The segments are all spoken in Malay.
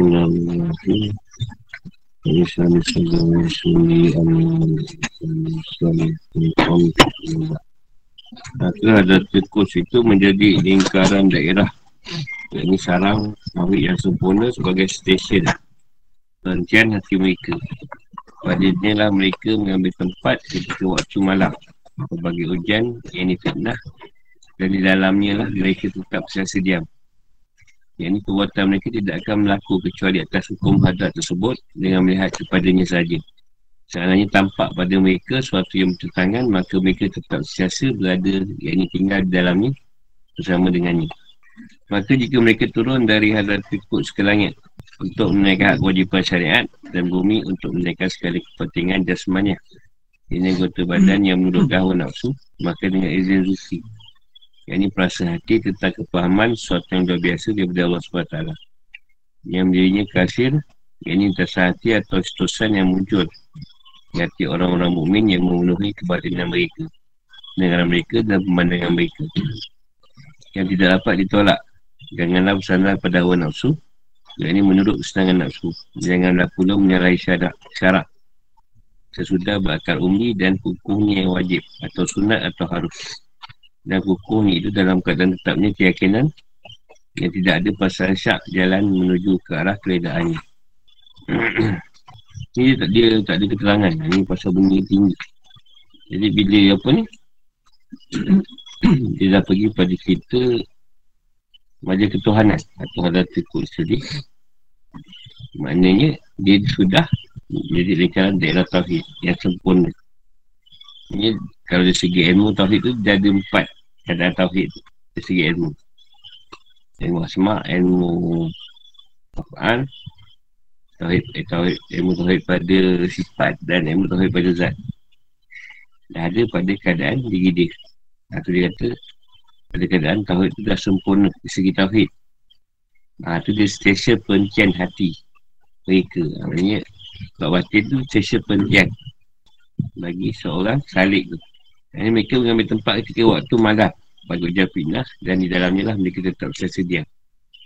Bismillahirrahmanirrahim. Maka ada tikus itu menjadi lingkaran daerah. Ini sarang Mawik yang sempurna sebagai stesen. Perhentian hati mereka. Pada inilah mereka mengambil tempat ketika waktu malam. Bagi hujan ini fitnah. Dan di dalamnya lah mereka tetap siasa diam yang ini perbuatan mereka tidak akan berlaku kecuali atas hukum hadat tersebut dengan melihat kepadanya saja. Seandainya tampak pada mereka suatu yang bertentangan, maka mereka tetap siasa berada yang ini tinggal di dalamnya bersama dengannya. Maka jika mereka turun dari hadat ikut sekelangit untuk menaikkan kewajipan syariat dan bumi untuk menaikkan sekali kepentingan jasmanya. Ini anggota badan yang menurut hawa nafsu, maka dengan izin Zuki yang ini perasa hati tentang kepahaman sesuatu yang luar biasa daripada Allah SWT. Yang menjadinya kasir, yang ini terasa hati atau setusan yang muncul hati orang-orang mukmin yang memenuhi kebatinan mereka. Dengan mereka dan pemandangan mereka. Yang tidak dapat ditolak. Janganlah bersandar pada hawa nafsu. Yang ini menurut kesenangan nafsu. Janganlah pula menyalahi syarat. syarat. Sesudah berakal umi dan hukumnya yang wajib. Atau sunat atau harus dan kukuh itu dalam keadaan tetapnya keyakinan yang tidak ada pasal syak jalan menuju ke arah keledaannya. ni dia tak, dia tak ada keterangan. Ini pasal bunyi tinggi. Jadi bila apa ni? dia dah pergi pada kita Maja ketuhanan atau ada tikut sedih Maknanya dia sudah jadi lingkaran daerah tauhid yang sempurna ini kalau dari segi ilmu tauhid tu dia ada empat keadaan tauhid dari segi ilmu. Ilmu asma, ilmu apaan, tauhid, eh, tauhid, ilmu tauhid pada sifat dan ilmu tauhid pada zat. Dah ada pada keadaan diri dia. Atau dia kata pada keadaan tauhid tu dah sempurna dari segi tauhid. Ha, tu dia stesen pencian hati mereka. Maksudnya, Bab batin tu stesen pencian bagi seorang salik tu. Ini mereka mengambil tempat ketika waktu malam ujian fitnah dan di dalamnya lah mereka tetap sedia.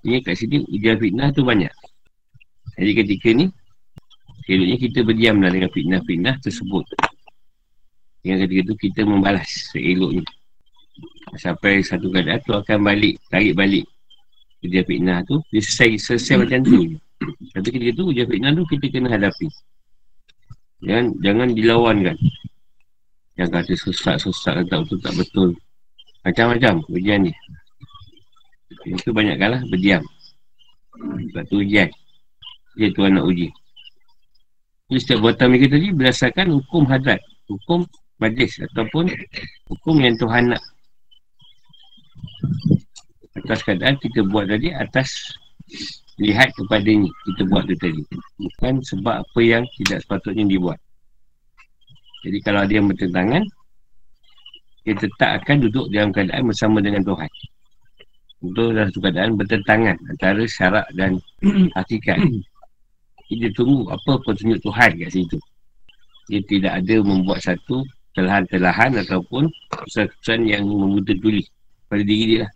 Ini kat sini ujian fitnah tu banyak. Jadi ketika ni Eloknya kita berdiamlah dengan fitnah-fitnah tersebut. Dengan ketika tu kita membalas seeloknya. Sampai satu keadaan tu akan balik, tarik balik Ujian fitnah tu, dia selesai, selesai macam tu. Tapi ketika tu ujian fitnah tu kita kena hadapi. Jangan, jangan dilawankan. Yang kata sesak-sesak tak betul tak betul Macam-macam ujian ni. Itu banyak kalah berdiam. Sebab tu ujian. Dia Tuhan nak uji. Jadi setiap buatan mereka tadi berdasarkan hukum hadrat. Hukum majlis ataupun Hukum yang Tuhan nak. Atas keadaan kita buat tadi atas Lihat kepada ni kita buat tu tadi. Bukan sebab apa yang tidak sepatutnya dibuat. Jadi kalau ada yang bertentangan Dia tetap akan duduk dalam keadaan bersama dengan Tuhan. Untuk dalam satu keadaan bertentangan Antara syarak dan hakikat. Dia tunggu apa petunjuk Tuhan kat situ. Dia tidak ada membuat satu Telahan-telahan ataupun Keputusan yang memudah tulis Pada diri dia lah.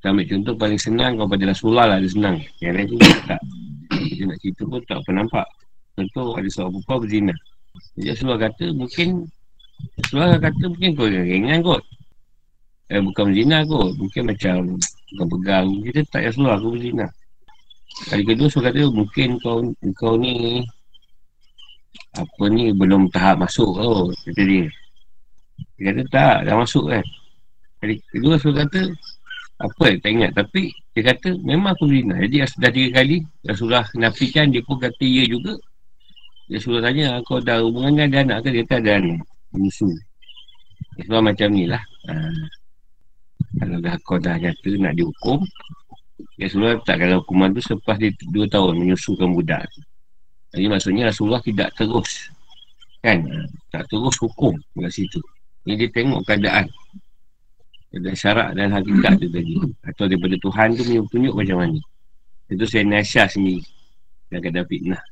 Kita ambil contoh paling senang Kalau pada Rasulullah lah dia senang. Yang lain tu tak. Dia nak cerita pun tak pernah nampak. Contoh ada seorang perempuan berzina. Jadi Rasulullah kata mungkin Rasulullah kata mungkin kau ringan kot. Eh bukan berzina kot. Mungkin macam Bukan pegang. Kita tak Rasulullah aku berzina. Kali kedua Rasulullah kata mungkin kau Kau ni Apa ni belum tahap masuk kau Kata dia. Dia kata tak dah masuk kan. Kali kedua Rasulullah kata Apa tak ingat. Tapi dia kata memang aku berzina. Jadi dah tiga kali Rasulullah nafikan dia pun kata ya juga. Suruh tanya kau dah hubungan dengan anak ke? Dia tak ada anak Musuh Sebab macam ni lah. Ha. Kalau dah kau dah nyata nak dihukum Ya Rasulullah tak kalau hukuman tu selepas dia 2 tahun menyusukan budak Jadi maksudnya Rasulullah tidak terus Kan? Tak terus hukum kat situ. Ini dia tengok keadaan. Ada syarat dan hakikat tu tadi. Atau daripada Tuhan tu tunjuk macam mana. Itu saya nasyah sendiri. Dan keadaan fitnah.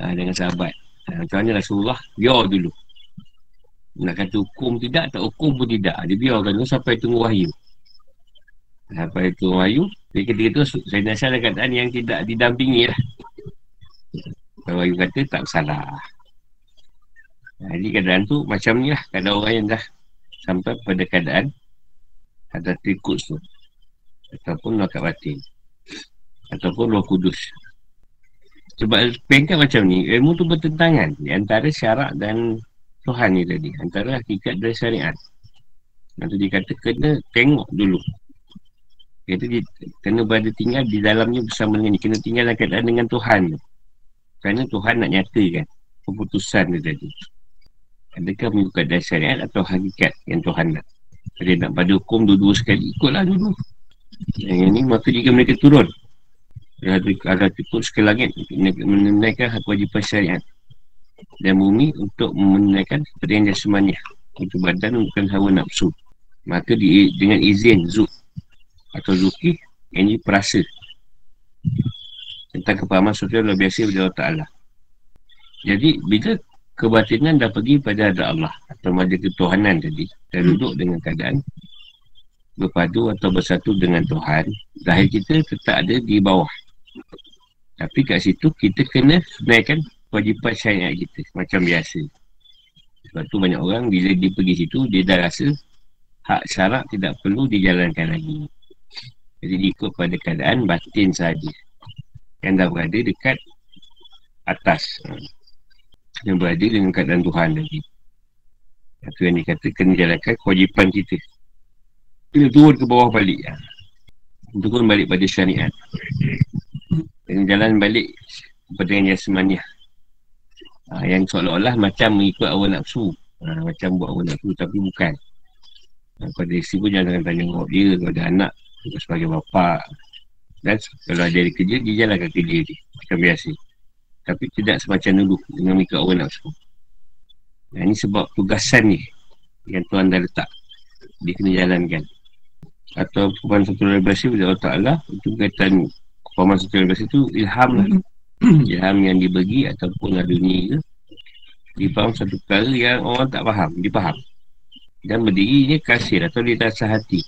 Ha, dengan sahabat. Ha, macam mana Rasulullah biar dulu. Nak kata hukum tidak, tak hukum pun tidak. Dia biarkan tu sampai tunggu wahyu. Itu orang Melayu Jadi ketika tu saya nasihat dalam keadaan yang tidak didampingi lah. Orang Melayu kata tak salah. Jadi keadaan tu macam ni lah. Keadaan orang yang dah sampai pada keadaan Ada trikut tu. Ataupun lokat batin. Ataupun roh kudus. Sebab pengkat macam ni Ilmu tu bertentangan Di antara syarak dan Tuhan ni tadi Antara hakikat dan syariat. Nanti dia kata kena tengok dulu. Kata dia kena berada tinggal di dalamnya bersama dengan ni. Kena tinggal dalam keadaan dengan Tuhan. Kerana Tuhan nak nyatakan Keputusan dia tadi. Adakah mengikut dari syariat atau hakikat yang Tuhan nak? Dia nak pada hukum dua-dua sekali Ikutlah dulu. Yang ini maka jika mereka turun. Agar cukup sekali langit Menunaikan hak wajiban syariat Dan bumi untuk menunaikan Seperti yang jasmaniah Untuk badan untuk hawa nafsu. Maka di, dengan izin Zuk Atau Zuki Ini perasa. Tentang kepahaman sosial luar biasa Bila Allah Ta'ala. Jadi bila kebatinan dah pergi pada ada Allah Atau pada ketuhanan tadi Dan duduk dengan keadaan Berpadu atau bersatu dengan Tuhan Zahir kita tetap ada di bawah. Tapi kat situ kita kena naikkan kewajipan syariat kita Macam biasa Sebab tu banyak orang bila dia pergi situ Dia dah rasa hak syarat tidak perlu dijalankan lagi. Jadi ikut pada keadaan batin saja yang dah berada dekat atas. Yang berada dengan keadaan Tuhan lagi. Itu yang dikata kena jalankan kewajipan kita. Kena turun ke bawah balik. Turun balik pada syariat. Dan jalan balik kepada yang jasmaniah. Ha, yang seolah-olah macam mengikut awal nafsu. Ha, macam buat awal nafsu tapi bukan. Pada isteri pun jangan tanya jenguk dia Kalau ada anak sebagai bapa. Dan kalau ada kerja Dia jalankan kerja dia Macam biasa. Tapi tidak semacam dulu Dengan mikir orang nafsu. Nah, Ini sebab tugasan ni Yang Tuhan dah letak. Dia kena jalankan. Atau Kupaman satu lebasi Bila Allah Ta'ala Itu kaitan Kupaman satu lebasi itu Ilham lah Ilham yang dibagi Ataupun lah dunia Dia faham satu perkara yang orang tak faham Dia faham dan berdirinya kasir atau di rasa hati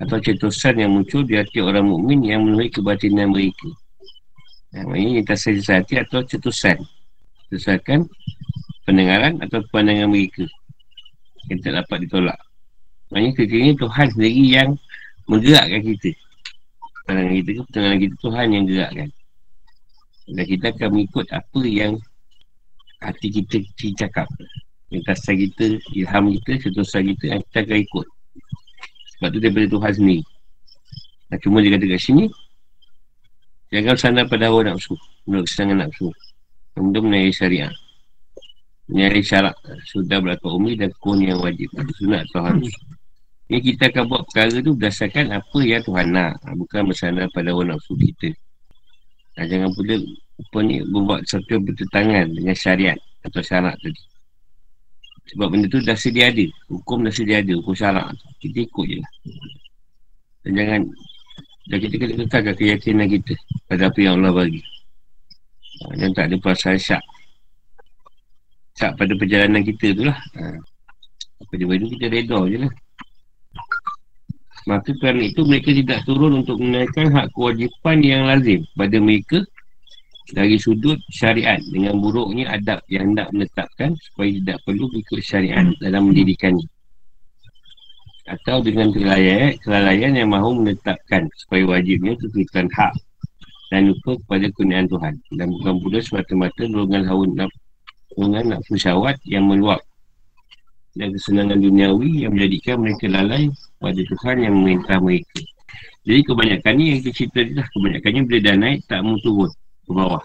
atau cetusan yang muncul di hati orang mukmin yang memenuhi kebatinan mereka. Yang ini lintasan hati atau cetusan. Cetusakan pendengaran atau pandangan mereka yang tak dapat ditolak. Maksudnya kekiranya Tuhan sendiri yang menggerakkan kita. Pandangan kita ke pendengaran kita Tuhan yang gerakkan. Dan kita akan mengikut apa yang hati kita cakap. Ringkasan kita, ilham kita, ketusan kita yang kita akan ikut. Sebab tu daripada Tuhan sendiri. Nah, cuma dia kata kat sini, jangan sana pada hawa nafsu. Menurut kesenangan nafsu. Kemudian menaik syariah. Menaik syarat. Sudah berlaku umi dan kun yang wajib. Ada sunat atau harus. Ini kita akan buat perkara tu berdasarkan apa yang Tuhan nak. Bukan bersandar pada hawa nafsu kita. Nah, jangan pula apa ni membuat sesuatu bertentangan dengan syariat atau syarat tadi. Sebab benda tu dah sedia ada. Hukum dah sedia ada. Hukum syarak Kita ikut je lah. Dan jangan. Dan kita kena kekalkan keyakinan kita. Pada apa yang Allah bagi. Dan tak ada perasaan syak. Syak pada perjalanan kita tu lah. Ha. Apa dia bagi kita reda je lah. Maka kerana itu mereka tidak turun untuk menaikkan hak kewajipan yang lazim pada mereka dari sudut syariat. Dengan buruknya adab yang hendak menetapkan supaya tidak perlu ikut syariat dalam mendidikannya atau dengan kelalaian, kelalaian yang mahu menetapkan supaya wajibnya tuntutan hak dan lupa kepada kurniaan Tuhan. Dan bukan pula semata-mata dorongan hawa nafsu syawat yang meluap dan kesenangan duniawi yang menjadikan mereka lalai pada Tuhan yang memerintah mereka. Jadi kebanyakan ni yang kita cerita lah. Kebanyakannya bila dah naik tak mau turun ke bawah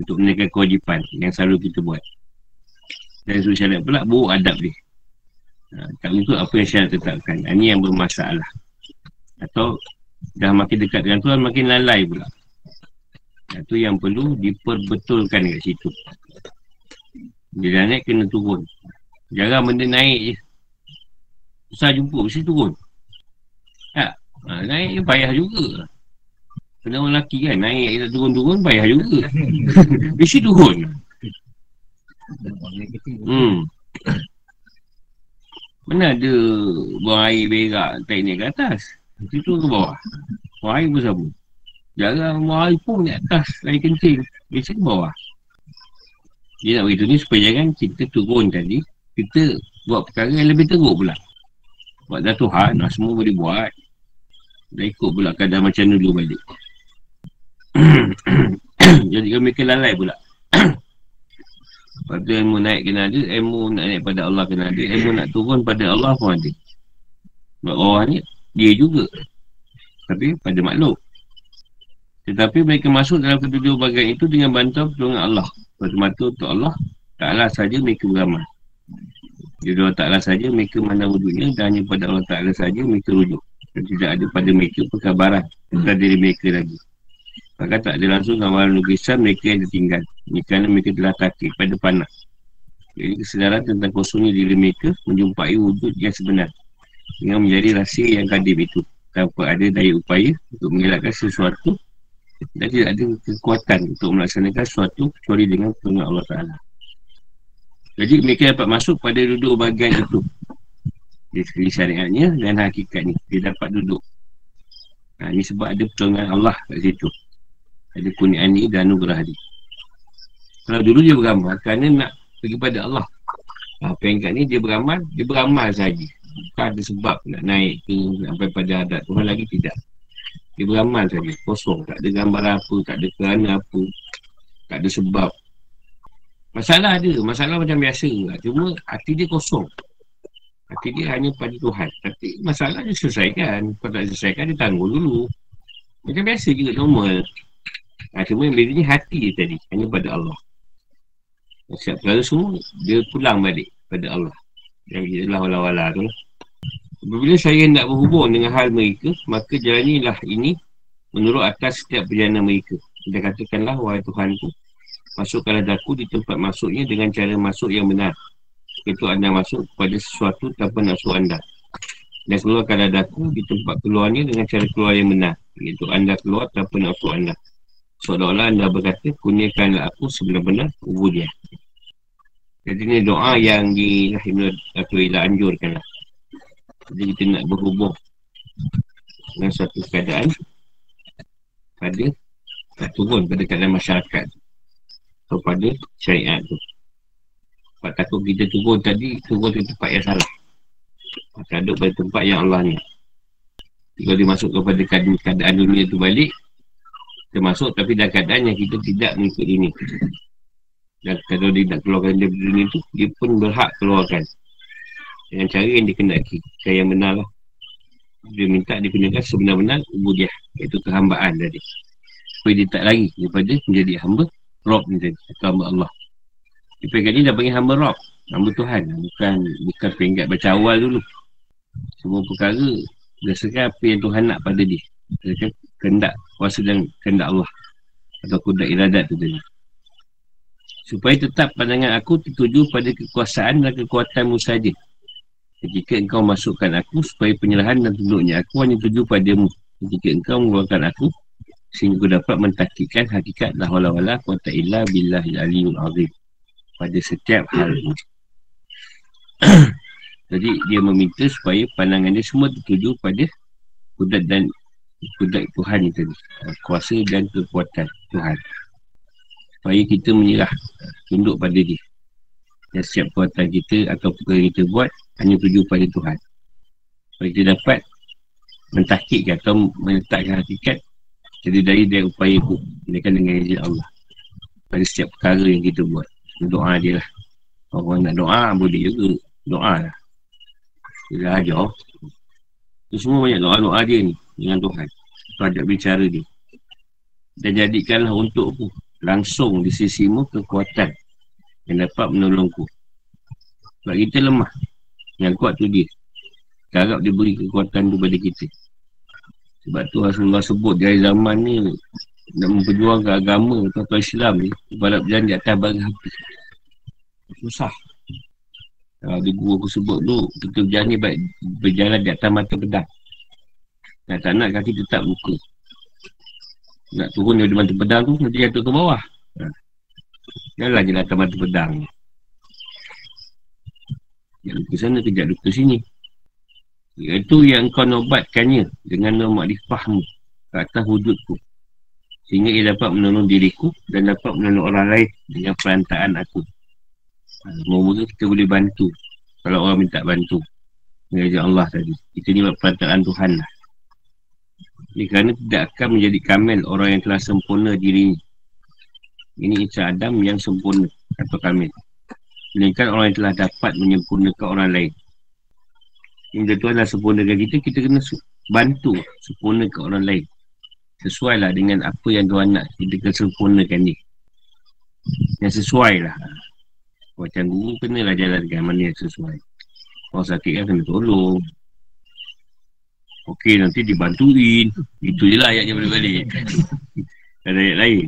untuk menaikkan kewajipan yang selalu kita buat. Dan suruh syariat pula buruk adab dia. Ha, tak untuk apa yang syariat tetapkan. Ini yang bermasalah. Atau dah makin dekat dengan Tuhan makin lalai pula. Itu yang perlu diperbetulkan kat situ. Dah naik kena turun jarang benda naik je susah jumpa mesti turun tak ha, naik payah juga Kena orang lelaki kan Naik kita turun-turun Payah juga Mesti turun Hmm Mana ada Buang air berak Tak naik ke atas Nanti tu ke bawah. Buang air bersama. Jarang buang air pun di atas air kencing. Biasa ke bawah. Dia nak begitu ni supaya jangan kita turun tadi. Kita buat perkara yang lebih teruk pula. Buat dah Tuhan, nah, semua boleh buat. Dah ikut pula kadar macam dulu balik. Jadi kami kena lalai pula. Tu ilmu naik kena ada, ilmu nak naik pada Allah kena ada, ilmu nak turun pada Allah pun ada. Sebab orang ni, dia juga. Tapi pada makhluk. Tetapi mereka masuk dalam kedua-dua bagian itu dengan bantuan pertolongan Allah. Mata-mata untuk Allah, taklah saja mereka beramal. Jadi Allah Ta'ala saja mereka mana wujudnya dan hanya pada Allah Ta'ala saja mereka rujuk. Dan tidak ada pada mereka perkabaran tentang diri mereka lagi. Maka tak ada langsung gambaran lukisan mereka yang ditinggal. Kerana mereka telah takik pada panah. Jadi kesedaran tentang kosongnya diri mereka menjumpai wujud yang sebenar. Dengan menjadi rahsia yang kadim itu. Tanpa ada daya upaya untuk mengelakkan sesuatu dan tidak ada kekuatan untuk melaksanakan sesuatu kecuali dengan pertolongan Allah Ta'ala. Jadi mereka dapat masuk pada duduk bahagian itu. Di segi syariatnya dan hakikatnya. Dia dapat duduk. Ha, ini sebab ada pertolongan Allah kat situ. Ada kunian ni dan anugerah ni. Kalau dulu dia beramal kerana nak pergi pada Allah. Ha, pengkat ni dia beramal, dia beramal saja. Bukan ada sebab nak naik ke sampai pada adat. Tuhan lagi tidak. Dia beramal saja. Kosong. Tak ada gambar apa. Tak ada kerana apa. Tak ada sebab. Masalah ada. Masalah macam biasa. Cuma hati dia kosong. Hati dia hanya pada Tuhan. Tapi masalah dia selesaikan. Kalau tak selesaikan, dia tanggung dulu. Macam biasa juga normal. Ha, cuma yang bedanya hati dia tadi. Hanya pada Allah. Siap perkara semua, dia pulang balik pada Allah. Yang itulah wala-wala tu lah. Apabila saya nak berhubung dengan hal mereka, maka jalanilah ini menurut atas setiap perjalanan mereka. Kita katakanlah, wahai Tuhan ku, masukkanlah daku di tempat masuknya dengan cara masuk yang benar. Itu anda masuk kepada sesuatu tanpa nafsu anda. Dan keluarkanlah daku di tempat keluarnya dengan cara keluar yang benar. Itu anda keluar tanpa nafsu anda. Seolah-olah anda berkata, kunyakanlah aku sebenar-benar kubur dia. Jadi ini doa yang di Rahimul Dato' Ila anjurkan lah. Jadi kita nak berhubung dengan satu keadaan pada turun pada keadaan masyarakat atau pada syariat tu. Sebab takut kita turun tadi, turun ke tempat yang salah. Maka duduk pada tempat yang Allah ni. Kalau dia masuk kepada keadaan dunia tu balik, termasuk tapi dalam keadaan yang kita tidak mengikut ini. Dan kalau dia nak keluarkan dia dunia tu dia pun berhak keluarkan. Dengan cara yang dikendaki cara yang benar lah. Dia minta dia gunakan sebenar-benar ubudiah. Iaitu kehambaan tadi. Supaya dia tak lari daripada menjadi hamba Rob ni tadi hamba Allah. Dia pegang ni dah panggil hamba Rob. Hamba Tuhan bukan bukan peringkat baca awal dulu. Semua perkara berdasarkan apa yang Tuhan nak pada dia. Kata kendak kuasa dan kendak Allah. Atau kudat iradat tu tadi Supaya tetap pandangan aku tertuju pada kekuasaan dan kekuatanmu saja. Jika engkau masukkan aku supaya penyerahan dan tunduknya aku hanya tuju padamu. Jika engkau mengeluarkan aku sehingga dapat mentaktikan hakikat la wala wala quwata illa billahi aliyul azim pada setiap hal. Jadi dia meminta supaya pandangan dia semua tertuju pada kudat dan kudrat Tuhan itu kuasa dan kekuatan Tuhan. Supaya kita menyerah tunduk pada dia. Dan setiap kekuatan kita atau perkara kita buat hanya tuju pada Tuhan. Supaya kita dapat mentahkikkan atau meletakkan hakikat jadi dari dia upaya itu dengan dengan izin Allah. Pada setiap perkara yang kita buat. Doa dia lah. Orang nak doa boleh juga. Doa lah. Dia ajar. Itu semua banyak doa-doa dia ni dengan Tuhan. Terhadap bicara dia. Dan jadikanlah untukku langsung di sisimu kekuatan yang dapat menolongku sebab kita lemah. Yang kuat tu dia. Harap dia beri kekuatan tu pada kita sebab tu Rasulullah sebut dari zaman ni nak memperjuangkan agama atau Islam ni balap berjalan di atas barang api susah. Kalau ada guru aku sebut tu kita berjalan ni baik berjalan di atas mata pedang. Dan tak nak kaki tetap buka Nak turun dari mata pedang tu Nanti jatuh ke bawah. Ha. Janganlah je datang mata pedang Kejap luka sana Kejap luka sini Iaitu yang kau nobatkannya dengan nama makrifahmu ke atas wujudku. Sehingga ia dapat menolong diriku dan dapat menolong orang lain dengan perantaraan aku. Ha, Mula-mula kita boleh bantu kalau orang minta bantu. Mengajar Allah tadi. Itu ni perantaraan Tuhan lah. Ini kerana tidak akan menjadi kamel orang yang telah sempurna diri ini Isa Adam yang sempurna atau kamil. Melainkan orang yang telah dapat menyempurnakan orang lain. Yang Tuhan dah sempurnakan kita, kita kena bantu sempurnakan orang lain. Sesuai lah dengan apa yang Tuhan nak kita kena sempurnakan ni. Yang sesuai lah. Macam guru kena lah jalankan mana yang sesuai. Orang sakit kan kena tolong. Okey nanti dibantuin. Itu je lah ayatnya balik-balik. ada ayat lain.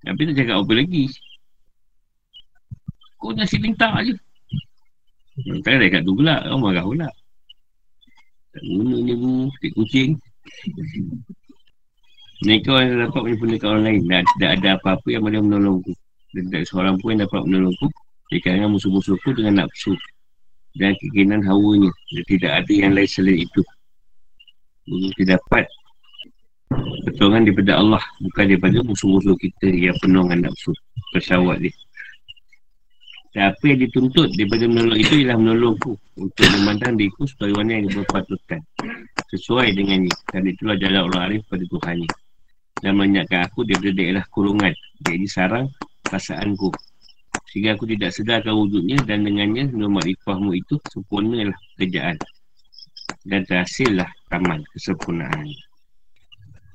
Tapi tak cakap apa lagi. Kau nasi minta je. Tak ada kat tu pula. Kau marah pula. Tak guna ni bu. Tik kucing. Kau yang dapat menyempurnakan orang lain. Dan ada apa-apa yang boleh menolongku. Dan tidak seorang pun yang dapat menolongku. Kerana musuh-musuhku dengan nafsu. Dan keinginan hawanya. Dan tidak ada yang lain selain itu. Tidak dapat pertolongan daripada Allah bukan daripada musuh-musuh kita yang penuh dengan nafsu persawat dia dan apa yang dituntut daripada menolong itu ialah menolongku untuk memandang diriku sebagai mana yang berpatutkan sesuai dengannya dan itulah jalan orang arif pada Tuhan dan menyatakan aku daripada daerah kurungan. Jadi sarang perasaanku sehingga aku tidak sedarkan wujudnya dan dengannya nomor ikhwahmu itu sempurnalah kerjaan dan terhasillah taman kesempurnaan.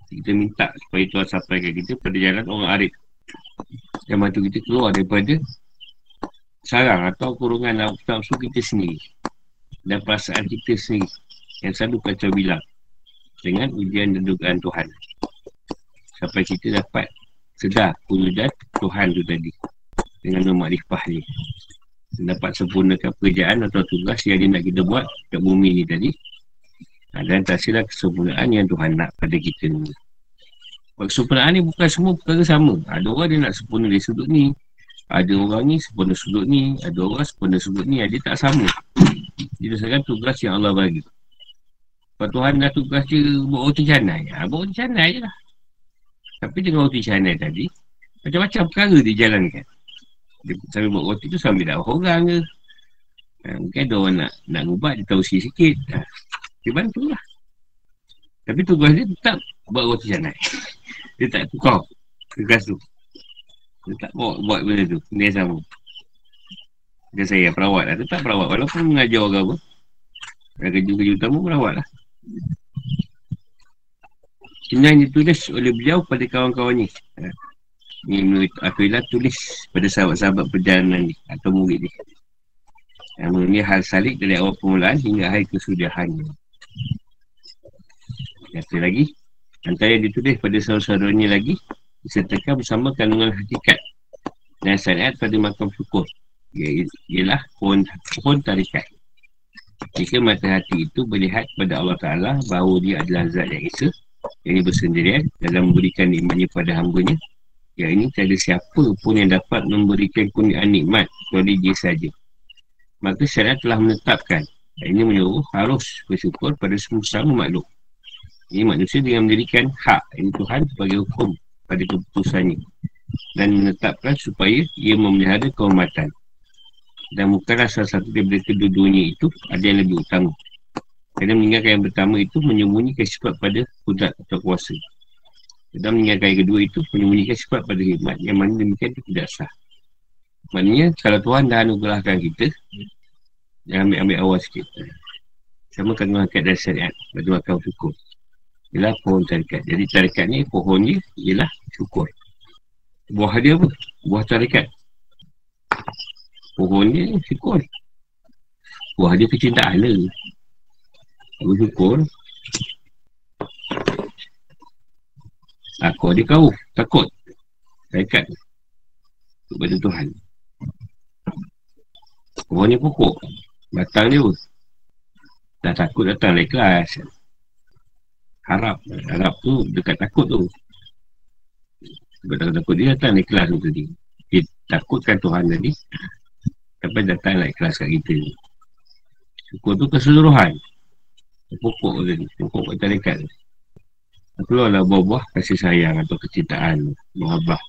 Kita minta supaya Tuhan sampaikan kita pada jalan orang arif. Yang bantu kita keluar daripada sarang atau kurungan nafsu kita sendiri dan perasaan kita sendiri yang selalu kacau bilang dengan ujian dan dugaan Tuhan sampai kita dapat sedar wujudan Tuhan tu tadi dengan nama makrifah ni dapat sempurnakan pekerjaan atau tugas yang dia nak kita buat kat bumi ni tadi Ha, dan tersilah kesempurnaan yang Tuhan nak pada kita ni. Kesempurnaan ni bukan semua perkara sama. Ada orang dia nak sempurna di sudut ni. Ada orang ni sempurna sudut ni. Ada orang sempurna sudut ni. Dia tak sama. Dia dasarkan tugas yang Allah bagi. Kalau Tuhan dah tugas dia buat roti canai. Ha, buat roti canai je lah. Tapi dengan roti canai tadi, macam-macam perkara dia jalankan. Dia sambil buat roti tu sambil dakwah orang ke. Ha, mungkin ada orang nak, nak ubat, dia tahu sikit-sikit. Ha, dia bantu lah. Tapi tugas dia tetap buat roti canai. dia tak tukar tugas tu. Dia tak buat, buat benda tu. Dia sama. Dia saya perawat lah. Tetap perawat. Walaupun mengajar orang apa. Dan kerja-kerja utama perawat lah. Yang ditulis oleh beliau pada kawan-kawannya. Ini menurut Afilah tulis pada sahabat-sahabat perjalanan ni. Atau murid ni. Yang menurut hal salik dari awal permulaan hingga hari kesudahannya. Kata lagi Antara yang ditulis pada saudara-saudaranya lagi Disertakan bersama kandungan hakikat. Dan syariat pada makam syukur. Ialah pohon, pohon tarikat. Jika mata hati itu melihat kepada Allah Ta'ala Bahawa dia adalah zat yang isa Yang ini bersendirian dalam memberikan nikmatnya pada hambanya Yang ini tiada siapa pun yang dapat memberikan kurniaan nikmat Kecuali dia saja. Maka syariat telah menetapkan ini menyuruh harus bersyukur pada semua makhluk. Ini manusia dengan mendirikan hak ini Tuhan sebagai hukum pada keputusannya dan menetapkan supaya ia memelihara kehormatan. Dan bukanlah salah satu daripada kedua-duanya itu ada yang lebih utama. Kerana meninggalkan yang pertama itu menyembunyikan sifat pada kudrat atau kuasa. Dan meninggalkan yang kedua itu menyembunyikan sifat pada hikmat yang mana demikian itu tidak sah. Maknanya kalau Tuhan dah anugerahkan kita Jangan ambil-ambil awal sikit Sama kandung hakikat dan syariat Bagi makan syukur Ialah pohon tarikat Jadi tarikat ni pohonnya Ialah syukur. Buah dia apa? Buah tarikat Pohonnya syukur. Buah dia kecintaan lah Aku syukur. Aku ada kau. Takut. Tarikat Kepada Tuhan. Pohonnya pokok. Batang dia pun. Dah takut datang lah ikhlas Harap Harap tu dekat takut tu Sebab takut, takut dia datang ikhlas tu tadi Dia takutkan Tuhan tadi Sampai datang lah ikhlas kat kita Syukur tu keseluruhan. Pokok tadi. Pokok kata dekat. Keluarlah buah-buah kasih sayang atau kecintaan. Muhabah.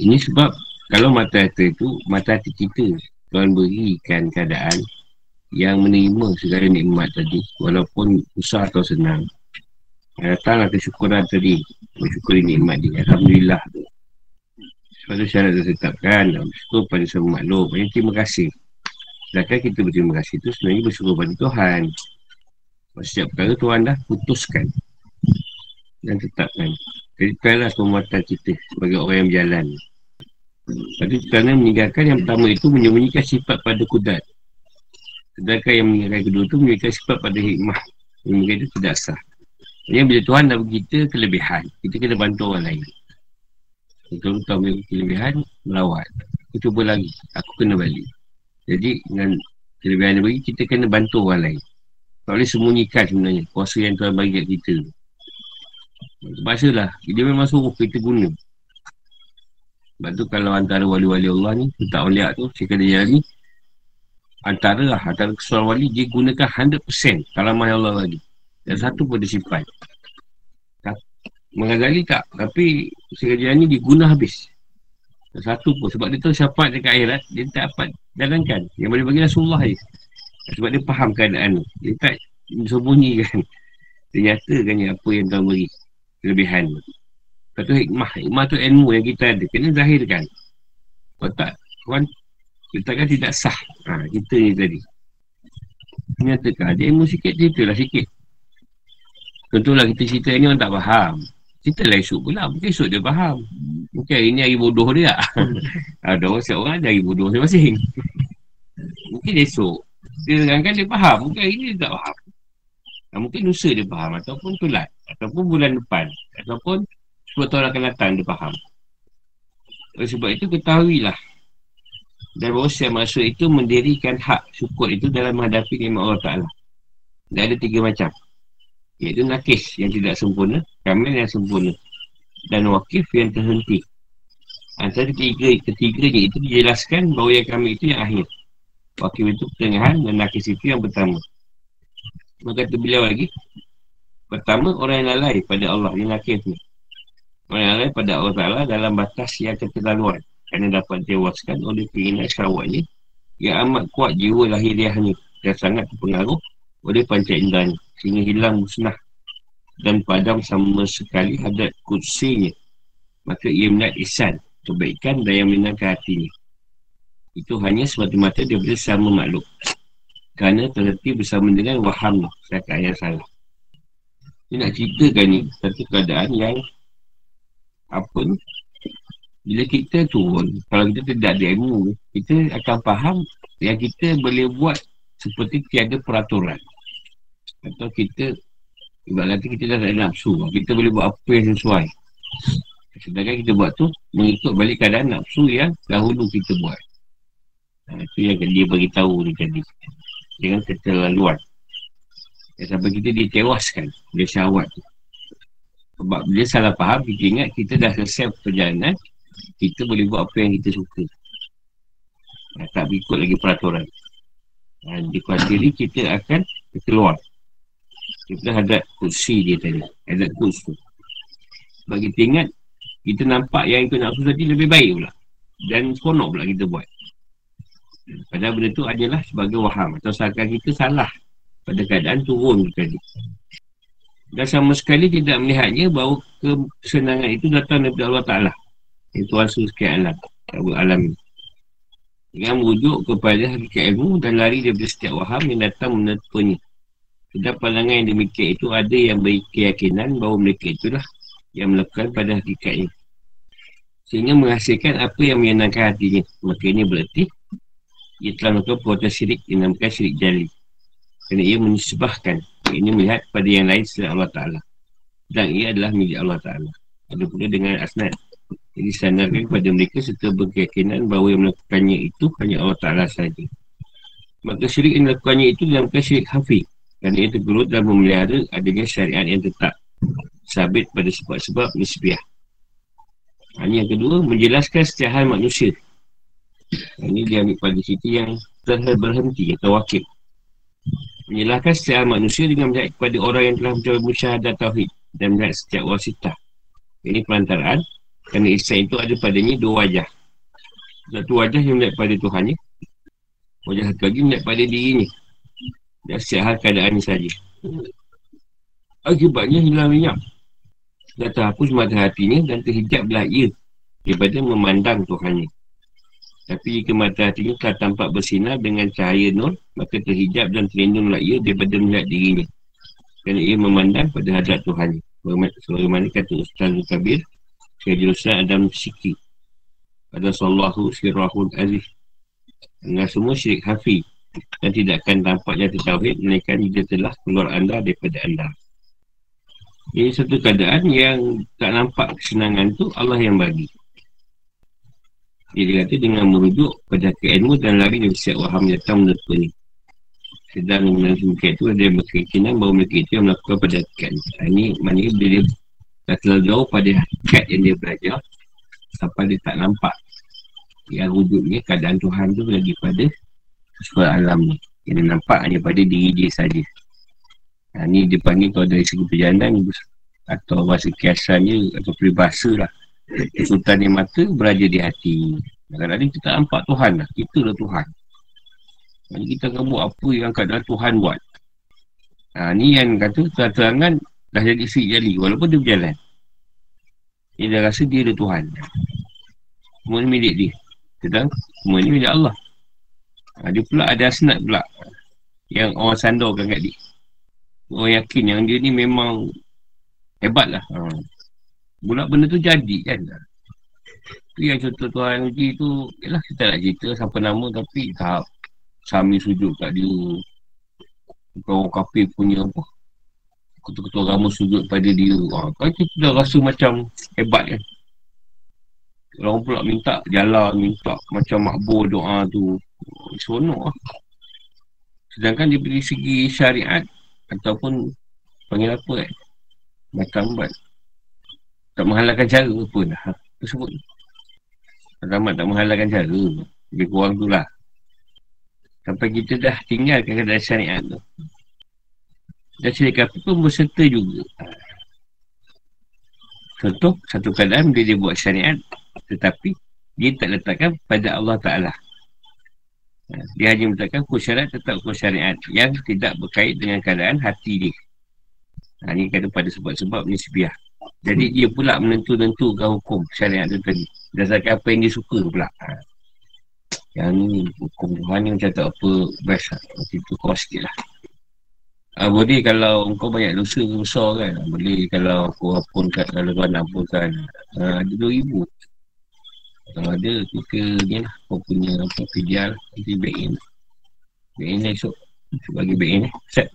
Ini sebab kalau mata hati itu, mata hati kita Tuhan berikan keadaan yang menerima segala nikmat tadi walaupun susah atau senang. Datanglah kesyukuran tadi. Bersyukuri nikmat dia. Alhamdulillah. Sebab tu syarat ditetapkan. Bersyukur pada semua makhluk. Banyak terima kasih. Sedangkan kita berterima kasih tu sebenarnya bersyukur pada Tuhan. Setiap perkara Tuhan dah putuskan. Dan tetapkan. Jadi bukanlah pembuatan kita sebagai orang yang berjalan. Tadi kerana meninggalkan yang pertama itu menyembunyikan sifat pada kudat. Sedangkan yang meninggalkan kedua itu menyembunyikan sifat pada hikmah. Yang itu tidak sah. Yang bila Tuhan dah bagi kita kelebihan, kita kena bantu orang lain. Kalau tahu bagi kelebihan, melawat. Aku cuba lagi, aku kena balik. Jadi dengan kelebihan yang bagi, kita kena bantu orang lain. Tak boleh sembunyikan sebenarnya kuasa yang Tuhan bagi kat kita. Terpaksa lah, dia memang suruh kita guna. Sebab tu kalau antara wali-wali Allah ni, tak uliak tu, saya kena jadi antara lah, antara kesuara wali, dia gunakan 100% kalamah yang Allah bagi. Dan satu pun dia simpan. Mengagali tak. Tapi sekejap ni diguna habis. Dan satu pun. Sebab dia tahu syafaat dekat akhirat. Dia tak dapat jalankan. Yang boleh bagi Rasulullah je. Sebab dia faham keadaan tu. Dia tak sembunyikan. Ternyata kan apa yang Tuhan beri. Kelebihan tu. Lepas tu hikmah. Hikmah tu ilmu yang kita ada. Kena zahirkan. Kalau tak. Tuhan. Kita kan tidak sah. Ha, kita ni tadi. Nyatakan. Dia ilmu sikit. Dia itulah sikit. Tentulah kita cerita ni orang tak faham. Kita lah esok pula. Mungkin esok dia faham. Mungkin hari ni hari bodoh dia. ada orang siap orang ada hari bodoh masing-masing. Mungkin esok. Dia dengarkan dia faham. Mungkin hari ni dia tak faham. Dan mungkin lusa dia faham. Ataupun tulat. Ataupun bulan depan. Ataupun 10 tahun akan datang dia faham. Oleh sebab itu ketahuilah. Dan bahawa siap masuk itu mendirikan hak syukur itu dalam menghadapi nikmat Allah Ta'ala. Dan ada tiga macam. Iaitu nakis yang tidak sempurna Kamil yang sempurna Dan wakif yang terhenti. Antara ketiga, ketiganya itu dijelaskan bahawa yang kami itu yang akhir. Wakif itu pertengahan dan nakis itu yang pertama. Maka kata beliau lagi Pertama orang yang lalai pada Allah Yang nakis ni. Orang yang lalai pada Allah Ta'ala dalam batas yang keterlaluan. Kerana dapat tewaskan oleh keinginan syawatnya Yang amat kuat jiwa lahiriahnya. Dan sangat terpengaruh oleh panca indahnya sehingga hilang musnah. Dan padam sama sekali hadat kursinya. Maka ia melihat ihsan kebaikan dan yang menyenangkan hatinya. Itu hanya semata-mata dia bersama makhluk. Kerana terhenti bersama dengan waham cakap yang salah. Dia nak ceritakan ni satu keadaan yang apa ni? Bila kita turun kalau kita tidak ada ilmu kita akan faham yang kita boleh buat seperti tiada peraturan atau kita Sebab nanti kita dah tak ada nafsu. Kita boleh buat apa yang sesuai. Sedangkan kita buat tu Mengikut balik keadaan nafsu yang Dahulu kita buat. Ha, Itu yang dia beritahu ni tadi. Jangan keterlaluan. Ya, Sampai kita ditewaskan Dia syawat tu. Sebab dia salah faham Kita ingat kita dah selesai perjalanan Kita boleh buat apa yang kita suka. Ha, Tak ikut lagi peraturan. Ha, Di kuasa kita akan keluar kita hadap kursi dia tadi Hadap kursi. Sebab kita ingat Kita nampak yang ikut nafsu tadi lebih baik pula. Dan seronok pula kita buat. Padahal benda tu adalah sebagai waham. Atau seakan kita salah Pada keadaan turun tadi. Dan sama sekali tidak melihatnya Bahawa kesenangan itu datang daripada Allah Ta'ala. Itu asal sekian alam. Alam. Dengan merujuk kepada hakikat ilmu dan lari daripada setiap waham yang datang menerpanya dan pandangan yang demikian itu ada yang berkeyakinan bahawa mereka itulah yang melakukan pada hakikatnya. Sehingga menghasilkan apa yang menyenangkan hatinya. Maka ini berarti ia telah melakukan perbuatan syirik dinamakan syirik jali. Kerana ia menyebahkan ini melihat pada yang lain selain Allah Ta'ala. Dan ia adalah milik Allah Ta'ala. Ada pula dengan asnad. Jadi sandarkan kepada mereka serta berkeyakinan bahawa yang melakukannya itu hanya Allah Ta'ala sahaja. Maka syirik yang melakukannya itu dinamakan syirik hafiq. Kerana ia tergerut dan memelihara adanya syariat yang tetap Sabit pada sebab-sebab nisbiah Ini yang kedua, menjelaskan setiap hal manusia Ini dia ambil pada situ yang telah berhenti atau wakil Menyalahkan setiap manusia dengan melihat kepada orang yang telah mencapai musyahadat tauhid dan melihat setiap wasitah. Ini perantaraan. Kerana ihsan itu ada padanya dua wajah. Satu wajah yang melihat pada Tuhannya. Wajah satu lagi melihat pada dirinya. Dan hal keadaan saja. Akibatnya hilang minyak. Dan terhapus mata hatinya dan terhijablah ia daripada memandang Tuhannya. Tapi jika mata hatinya telah tampak bersinar dengan cahaya nur, maka terhijab dan terlindunglah ia daripada melihat dirinya. Kerana ia memandang pada hadrat Tuhan. Sebagaimana kata Ustaz Kabir, Syed Ustaz Adam Siki. Pada sallahu sirrahul aziz. Dengan semua syirik hafi dan tidak akan tampaknya tertawhid, melainkan dia telah keluar anda daripada anda. Ini satu keadaan yang tak nampak kesenangan tu Allah yang bagi. Dia kata dengan merujuk pada keilmu dan lari dari siap waham datang menurut ni. Sedang mengenai semua itu ada berkeyakinan bahawa mereka itu yang melakukan pada hakikat. Ini maknanya dia dah terlalu jauh pada hakikat yang dia belajar sampai dia tak nampak yang wujudnya keadaan Tuhan tu lagi pada sekolah alam ni. Yang dia nampak hanya pada diri dia saja. Ha, ni dia panggil kalau dari segi perjalanan atau bahasa kiasannya atau peribahasa lah. Sultan di mata berada di hati. Kadang-kadang kita nampak Tuhan lah. Kita lah Tuhan. Jadi kita akan buat apa yang kadang Tuhan buat. Ha, ni yang kata terang-terangan dah jadi sik jali. Walaupun dia berjalan. Dia dah rasa dia ada Tuhan. Semua ni milik dia. Sedang semua ni milik Allah. Ha, dia pula ada asnat pula. Yang orang sandorkan kat dia. Orang yakin yang dia ni memang hebat lah. Ha. Bulat benda tu jadi kan Tu yang contoh Tuhan uji tu Yalah kita nak cerita siapa nama tapi tak Sami sujud kat dia Bukan orang kafir punya apa Ketua-ketua agama sujud pada dia ha, Kan kita dah rasa macam hebat kan Orang pula minta jalan, minta macam makbul doa tu Seronok lah Sedangkan dari segi syariat Ataupun panggil apa kan bat tak menghalalkan cara pun lah. Tersebut. Pertama tak menghalalkan cara. Lebih kurang tu lah. Sampai kita dah tinggalkan keadaan syariat tu. Dan syarikat pun berserta juga. Contoh, satu keadaan dia, dia buat syariat. Tetapi, dia tak letakkan pada Allah Ta'ala. Dia hanya meletakkan kurs syariat tetap kurs syariat yang tidak berkait dengan keadaan hati dia. Ha, ini kata pada sebab-sebab nisbiah. Jadi dia pula menentu-nentukan hukum syariat tu tadi. Berdasarkan apa yang dia suka pula. Ha. Yang ni hukum Tuhan ni macam tak apa best lah. Macam tu kau sikit lah. Ha, boleh kalau kau banyak dosa besar kan. Boleh kalau kau apun kat kalau kau nak apun kan. Ha, ada dua ribu. Kalau ada kita ni lah. Kau punya apa pidial. Nanti back in. Back in lah esok. Bagi back in lah. Set.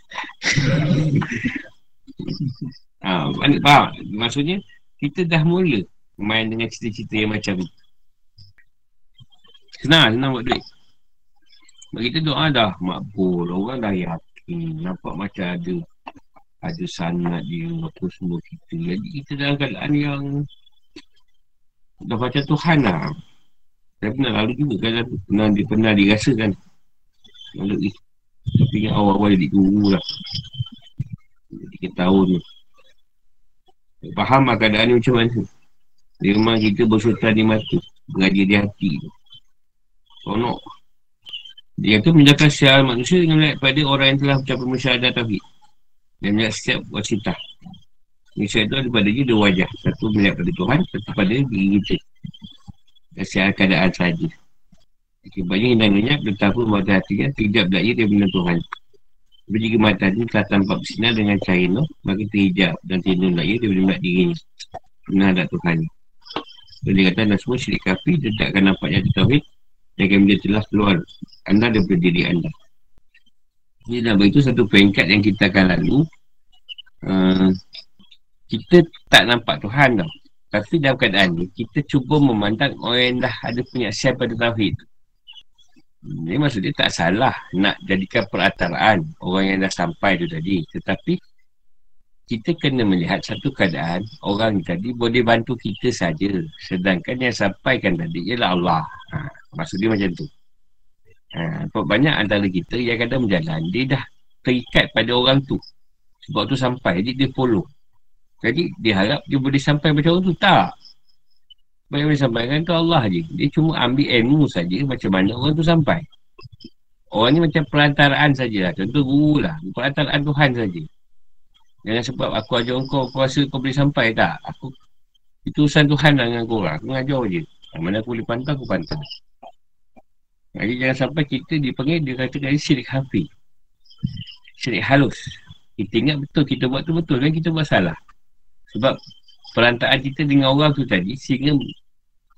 Ha, faham? Maksudnya, kita dah mula main dengan cerita-cerita yang macam ni. Senang, senang buat duit. Bagi kita doa dah makbul. Orang dah yakin. Nampak macam ada ada sanat dia apa semua kita. Jadi kita dalam keadaan yang dah macam Tuhan lah. Saya pernah lalu juga kan pernah, dia pernah dirasakan. Lalu Tapi yang awal-awal jadi guru lah. Tiga tahun ni. Faham lah keadaan ni macam mana Dia memang kita bersultan di mata Beradir di hati tu Sonok Dia kata menjaga sial manusia dengan melihat pada orang yang telah mencapai masyarakat tauhid Dan melihat setiap wasitah Manusia itu ada pada dia dua wajah Satu melihat pada Tuhan Satu pada diri kita Dan sial keadaan sahaja Okay, banyak yang banyak betapa mata hati kan tidak belajar daripada Tuhan tapi jika mata ini telah tampak bersinar dengan cahaya no, maka terhijab dan tindunglah ia daripada melihat dirinya. Benar ada Tuhan. Jadi dia kata, anda semua syirik kafi, dia tak akan di tauhid, dan akan bila telah keluar anda daripada diri anda. Ini dah begitu satu peringkat yang kita akan lalu. Uh, kita tak nampak Tuhan tau. Tapi dalam keadaan ni, kita cuba memandang orang yang dah ada penyaksian pada tauhid. Ini maksud dia tak salah nak jadikan perataraan orang yang dah sampai tu tadi. Tetapi kita kena melihat satu keadaan orang tadi boleh bantu kita saja. Sedangkan yang sampaikan tadi ialah Allah. Ha, maksud dia macam tu. Ha, banyak antara kita yang kadang berjalan, dia dah terikat pada orang tu. Sebab tu sampai. Jadi dia follow. Jadi dia harap dia boleh sampai macam orang tu. Tak. Banyak boleh sampaikan tu Allah je. Dia cuma ambil ilmu saja macam mana orang tu sampai. Orang ni macam perantaraan sajalah. Contoh guru lah. Perantaraan Tuhan saja. Jangan sebab aku ajar kau, kau rasa kau boleh sampai tak? Aku itu urusan Tuhan lah dengan kau lah. Aku ngajar je. Mana aku boleh pantau, aku pantau. Jadi jangan sampai kita dipanggil, dia kata kata syirik hafi. Syirik halus. Kita ingat betul, kita buat tu betul kan kita buat salah. Sebab perantaraan kita dengan orang tu tadi, sehingga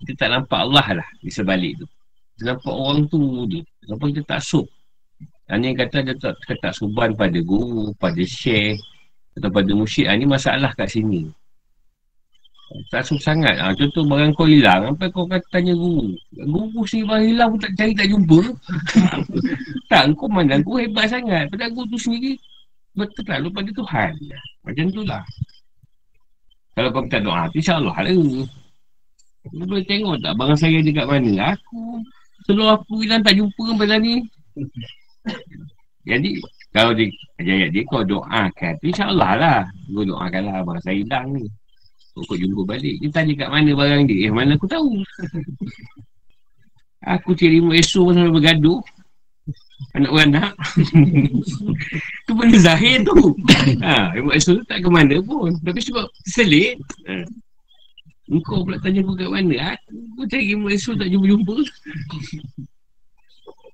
kita tak nampak Allah lah di sebalik tu. Kita nampak orang tu je. Nampak kita tak sub. Yang kata dia tak, tak suban pada guru, pada syekh, atau pada musyrik. Ha, ni masalah kat sini. Tak suka sangat. Ha, contoh barang kau hilang. Apa kau kata tanya guru? Guru sini barang hilang pun tak cari tak jumpa. tak, kau mana kau hebat sangat. Pada guru tu sendiri betul lupa pada Tuhan. Macam tu lah. Kalau kau minta doa, insyaAllah lah. Kau boleh tengok tak barang saya dekat mana. Aku, seluruh aku hilang tak jumpa pada ni. Jadi, kalau dia ayat dia kau doakan InsyaAllah lah Kau doakan lah Abang saya hilang ni Kau jumpa balik Dia tanya kat mana barang dia Eh mana aku tahu Aku terima esok sampai bergaduh Anak beranak. Tu benda zahir tu. Ha, Ilmu esok tu tak ke mana pun. Tapi sebab selit ha. Engkau pula tanya aku kat mana Aku cari ilmu esok tak jumpa-jumpa.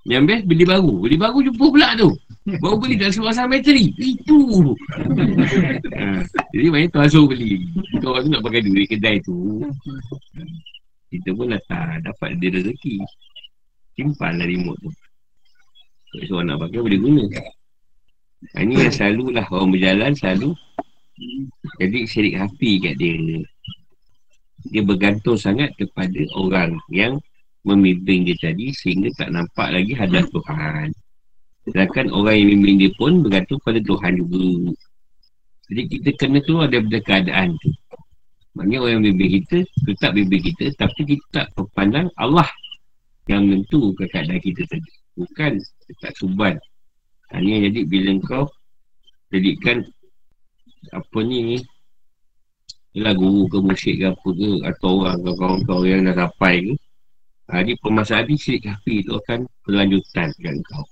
Yang best beli baru. Beli baru jumpa pula tu. Baru beli dah sebuah pasang bateri. Itu. Ha, Jadi banyak tu asal beli. Kau tu nak pakai duit kedai tu. Kita pun dah tak dapat dia rezeki. Simpan lah remote tu Kalau seorang nak pakai boleh guna ha, Ini yang selalu lah Orang berjalan selalu Jadi syirik hafi kat dia Dia bergantung sangat kepada orang yang Memimpin dia tadi Sehingga tak nampak lagi hadap Tuhan Sedangkan orang yang bimbing dia pun bergantung pada Tuhan juga. Jadi kita kena keluar daripada keadaan tu. Maknanya orang yang bimbing kita, tetap bimbing kita, tapi kita tak pandang Allah yang menentu keadaan kita tadi. Bukan tetap suban. Hanya jadi bila kau jadikan apa ni Yalah guru ke musyrik ke apa ke Atau orang ke kawan kau yang dah sampai ke Jadi permasalahan ni syirik kafir tu akan berlanjutan dengan kau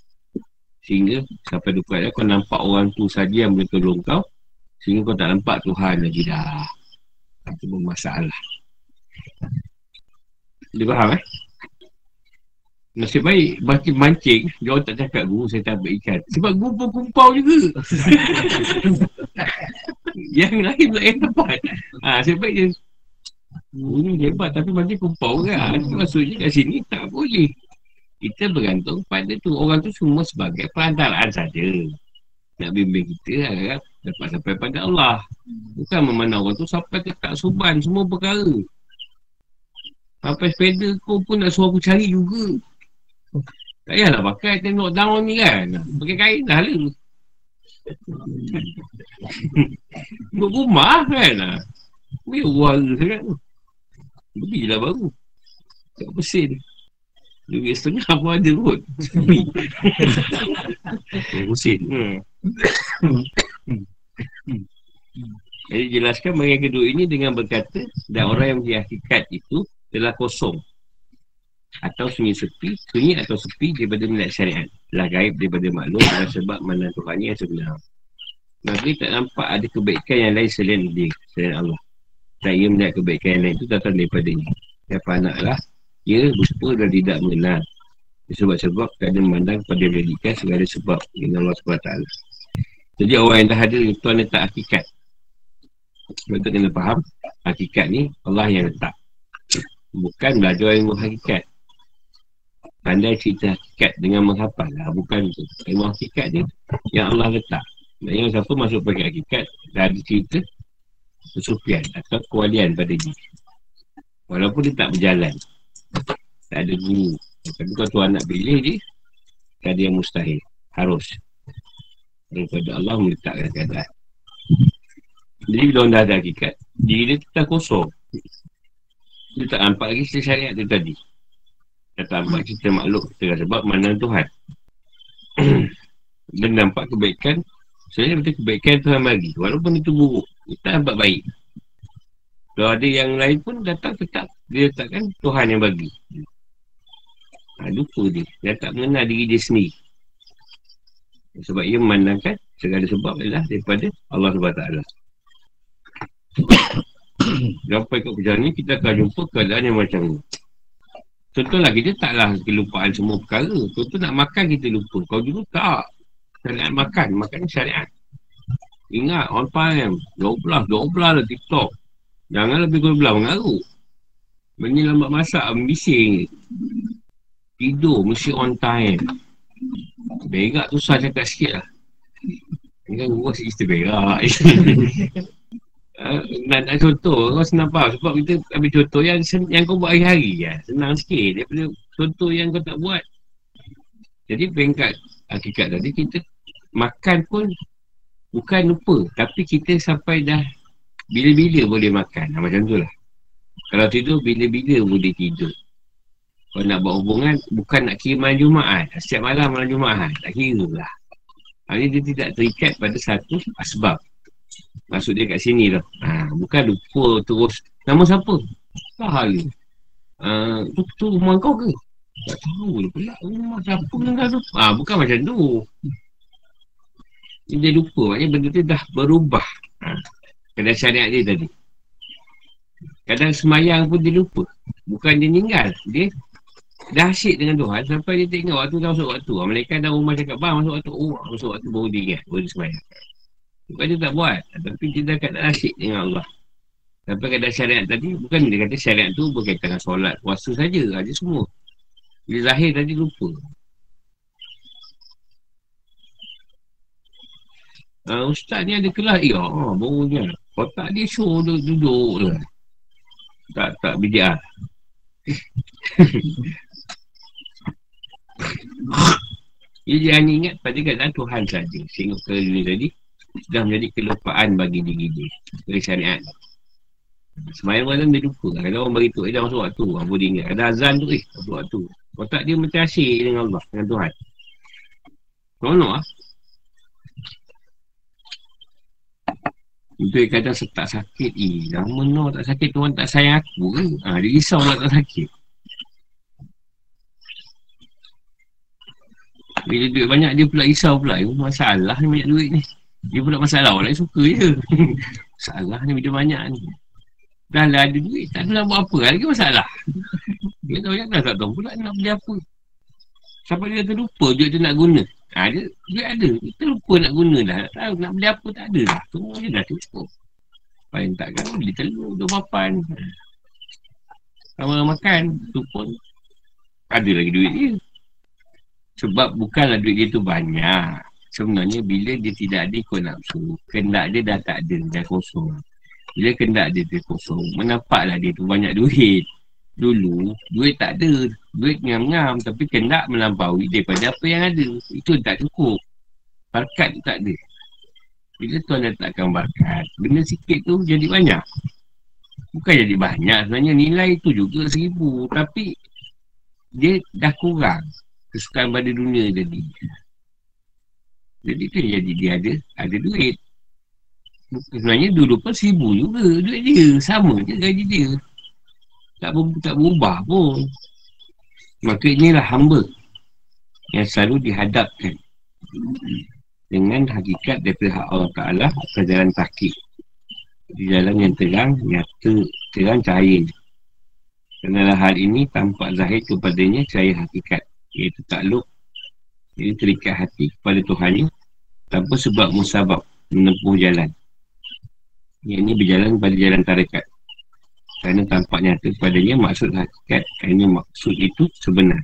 Sehingga sampai dekat kau nampak orang tu saja yang boleh tolong kau Sehingga kau tak nampak Tuhan lagi dah Itu pun masalah Dia faham eh? Nasib baik Makin mancing. Dia orang tak cakap guru saya tak ikan. Sebab guru pun kumpau juga. Yang lain pula yang dapat ha, Nasib baik dia Guru ni hebat tapi macam kumpau kan. Maksudnya kat sini tak boleh. Kita bergantung pada tu. Orang tu semua sebagai perantaraan saja. Nak bimbing kita agar dapat sampai pada Allah. Bukan memandang orang tu sampai ke tak suban semua perkara. Sampai sepeda kau pun nak suruh aku cari juga tak payahlah pakai tengok down ni kan. Pakai kain dah lah. Buat rumah kan. Ni uang sangat Belilah baru. Tak bersin Duit setengah pun ada kot. Hmm. Jadi jelaskan bagian kedua ini dengan berkata Dan orang yang berhakikat itu telah kosong Atau sunyi sepi Sunyi atau sepi daripada minat syariat. Telah gaib daripada maklum Dan sebab mana Tuhan yang sebenar. Maka tak nampak ada kebaikan yang lain selain dia Selain Allah. Tak ia melihat kebaikan yang lain itu datang daripada dia Siapa anaklah ia bersyukur dan tidak mengenal. Sebab-sebab kerana memandang kepada menjadikan segala sebab dengan Allah SWT jadi orang yang dah ada Tuhan letak hakikat. Tu kena faham hakikat ni Allah yang letak. Bukan belajar ilmu hakikat pandai cerita hakikat dengan menghafal lah bukan tu. Ilmu hakikat ni yang Allah letak. Maksudnya siapa masuk pakai hakikat dah ada cerita kesupian atau kewalian pada dia. Walaupun dia tak berjalan. Tak ada guru. Tapi kalau Tuhan nak pilih dia Tak ada yang mustahil. Harus. Daripada Allah meletakkan keadaan. Jadi bila orang dah ada hakikat Diri dia tetap kosong. Dia tak nampak lagi syariat tu tadi Tak nampak cerita makhluk Kita sebab mana Tuhan? Dan nampak kebaikan. Sebenarnya betul kebaikan Tuhan bagi. Walaupun itu buruk Kita nampak baik. Kalau ada yang lain pun datang tetap Dia letakkan Tuhan yang bagi. Ha, Lupa dia. Dia tak mengenal diri dia sendiri. Sebab ia memandangkan Segala sebab adalah daripada Allah SWT Sampai kat perjalanan ni Kita akan jumpa keadaan yang macam ni Contohlah kita taklah kelupaan semua perkara. Contoh nak makan kita lupa. Kau dulu tak. Syariat makan Makan syariat. Ingat on time. 12 12 lah TikTok. Jangan lebih 12 mengarut. Benda lambat masak Bising. Tidur mesti on time. Berak tu susah cakap sikit lah. Ini kan gua si isteri berak nak, nak contoh kau senang faham sebab kita ambil contoh yang yang kau buat hari-hari ya. senang sikit. Daripada contoh yang kau tak buat. Jadi peringkat hakikat tadi kita makan pun bukan lupa. Tapi kita sampai dah bila-bila boleh makan. Ha, macam tu lah. Kalau tidur bila-bila boleh tidur. Kalau nak buat hubungan bukan nak kira malam Jumaat. Setiap malam malam Jumaat. Tak kira lah. Ini dia tidak terikat pada satu sebab Maksud dia kat sini lah. Ha, bukan lupa terus. Nama siapa? Tak hal ni. Ha, tu, tu rumah kau ke? Tak tahu lah pula. Rumah siapa dengan tu? Ha, bukan macam tu. Dia lupa. Maknanya benda tu dah berubah. Ha, kadang syariat dia tadi. Kadang semayang pun dia lupa. Bukan dia meninggal. Dia dah asyik dengan Tuhan sampai dia tengok waktu dah masuk waktu. Mereka dah rumah cakap, bang masuk waktu. Oh, masuk waktu baru dia ingat. Baru dia semayang. Bukan dia tak buat Tapi dah kata asyik dengan Allah. Tapi kata syariat tadi Bukan dia kata syariat tu berkaitan dengan solat Puasa saja Ada semua. Dia zahir tadi lupa. Uh, Ustaz ni ada kelas? Ya oh, baru je. Kotak dia show duduk, duduk je. Tak tak bidiah Dia hanya ingat pada keadaan Tuhan saja. Sehingga ke dunia tadi sudah menjadi kelupaan bagi diri dia dari syariat. Semayang malam dia lupa. Kalau orang beritahu eh dah masuk waktu apa dia ingat. Ada azan tu eh masuk waktu. Otak dia macam asyik dengan Allah dengan Tuhan. Tolong lah Itu kata tak sakit Eh lama no tak sakit Tuhan tak sayang aku ke? Ha, Dia risau lah tak sakit. Bila duit banyak dia pula risau pula. Masalah ni banyak duit ni dia pula masalah orang lain suka je. Masalah ni bila banyak ni. Dah lah ada duit Tak nak buat apa. Lagi masalah. Dia tahu yang dah tak tahu pula nak beli apa. Sampai dia terlupa duit tu nak guna. Ha, dia, Duit ada. Kita lupa nak guna dah. Tak tahu nak beli apa tak ada dah. Semua je dah cukup. Paling takkan beli telur Dua papan. Sama makan Tu pun. Ada lagi duit dia. Sebab bukanlah duit dia tu banyak sebenarnya bila dia tidak ada ikut nafsu kendak dia dah tak ada dah kosong. Bila kendak dia dia kosong menampaklah dia tu banyak duit. Dulu duit tak ada. Duit ngam-ngam tapi kendak melampaui daripada apa yang ada. Itu tak cukup. Barkat tu tak ada. Bila Tuan letakkan barkat benda sikit tu jadi banyak. Bukan jadi banyak sebenarnya nilai tu juga seribu. Tapi dia dah kurang. Kesukaan pada dunia jadi jadi tu jadi dia ada Ada duit. Sebenarnya dulu pun seribu juga. Duit dia Sama je gaji dia. Tak, ber, tak berubah pun. Maka inilah hamba Yang selalu dihadapkan Dengan hakikat daripada hak Allah Ta'ala Ke jalan takik Di jalan yang terang Nyata Terang cahaya Kerana hal ini tampak zahir kepadanya cahaya hakikat Iaitu takluk. Jadi terikat hati kepada Tuhannya tanpa sebab musabab menempuh jalan? Yang ini berjalan pada jalan tarekat. Kerana tampak nyata padanya maksud hakikat kerana maksud itu sebenar.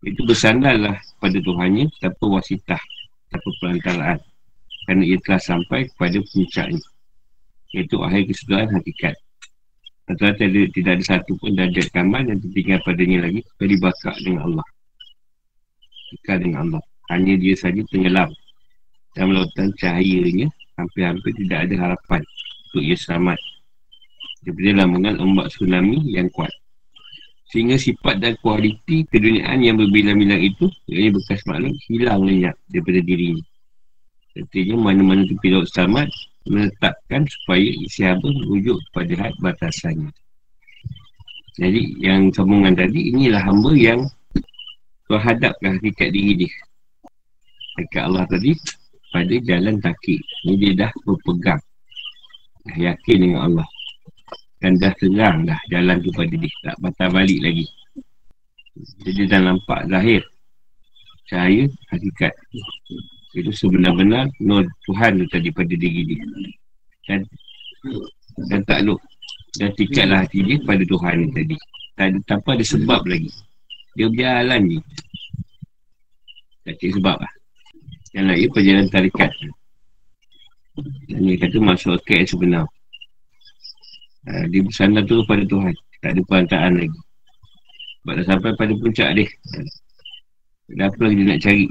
Itu bersandarlah pada Tuhannya tanpa wasitah tanpa pelantaraan kerana ia telah sampai kepada puncaknya iaitu akhir kesedaran hakikat. Antara tidak, tidak ada satu pun darjat kamal yang tertinggal padanya lagi bakar dengan Allah. Bakar dengan Allah. Hanya dia saja tenggelam dan lautan cahayanya hampir-hampir tidak ada harapan untuk ia selamat daripada lambungan ombak tsunami yang kuat Sehingga sifat dan kualiti keduniaan yang berbilang-bilang itu, yang bekas makhluk, hilang lenyap daripada diri ini. Artinya mana-mana tu pilot selamat menetapkan supaya isi haba merujuk pada had batasannya. Jadi yang sambungan tadi, inilah hamba yang terhadapkan hakikat diri dia. Hakikat Allah tadi pada jalan takik. Ini dia dah berpegang. Dah yakin dengan Allah. Dan dah terang dah jalan tu pada dia. Tak batal balik lagi. Jadi dah nampak zahir. Cahaya hakikat. Itu sebenar-benar nur Tuhan tu tadi pada diri dia. Dan, dan takluk. Dan tikatlah hati dia pada Tuhan ni tadi. Tak ada, tanpa ada sebab lagi. Dia berjalan je. Tak cik sebab lah. Yang lain perjalanan tarikat. Dan dia kata masuk akal yang sebenar. Uh, dia bersandar tu pada Tuhan. Tak ada perantaraan lagi. Sebab dah sampai pada puncak dia. Dah apa lagi dia nak cari.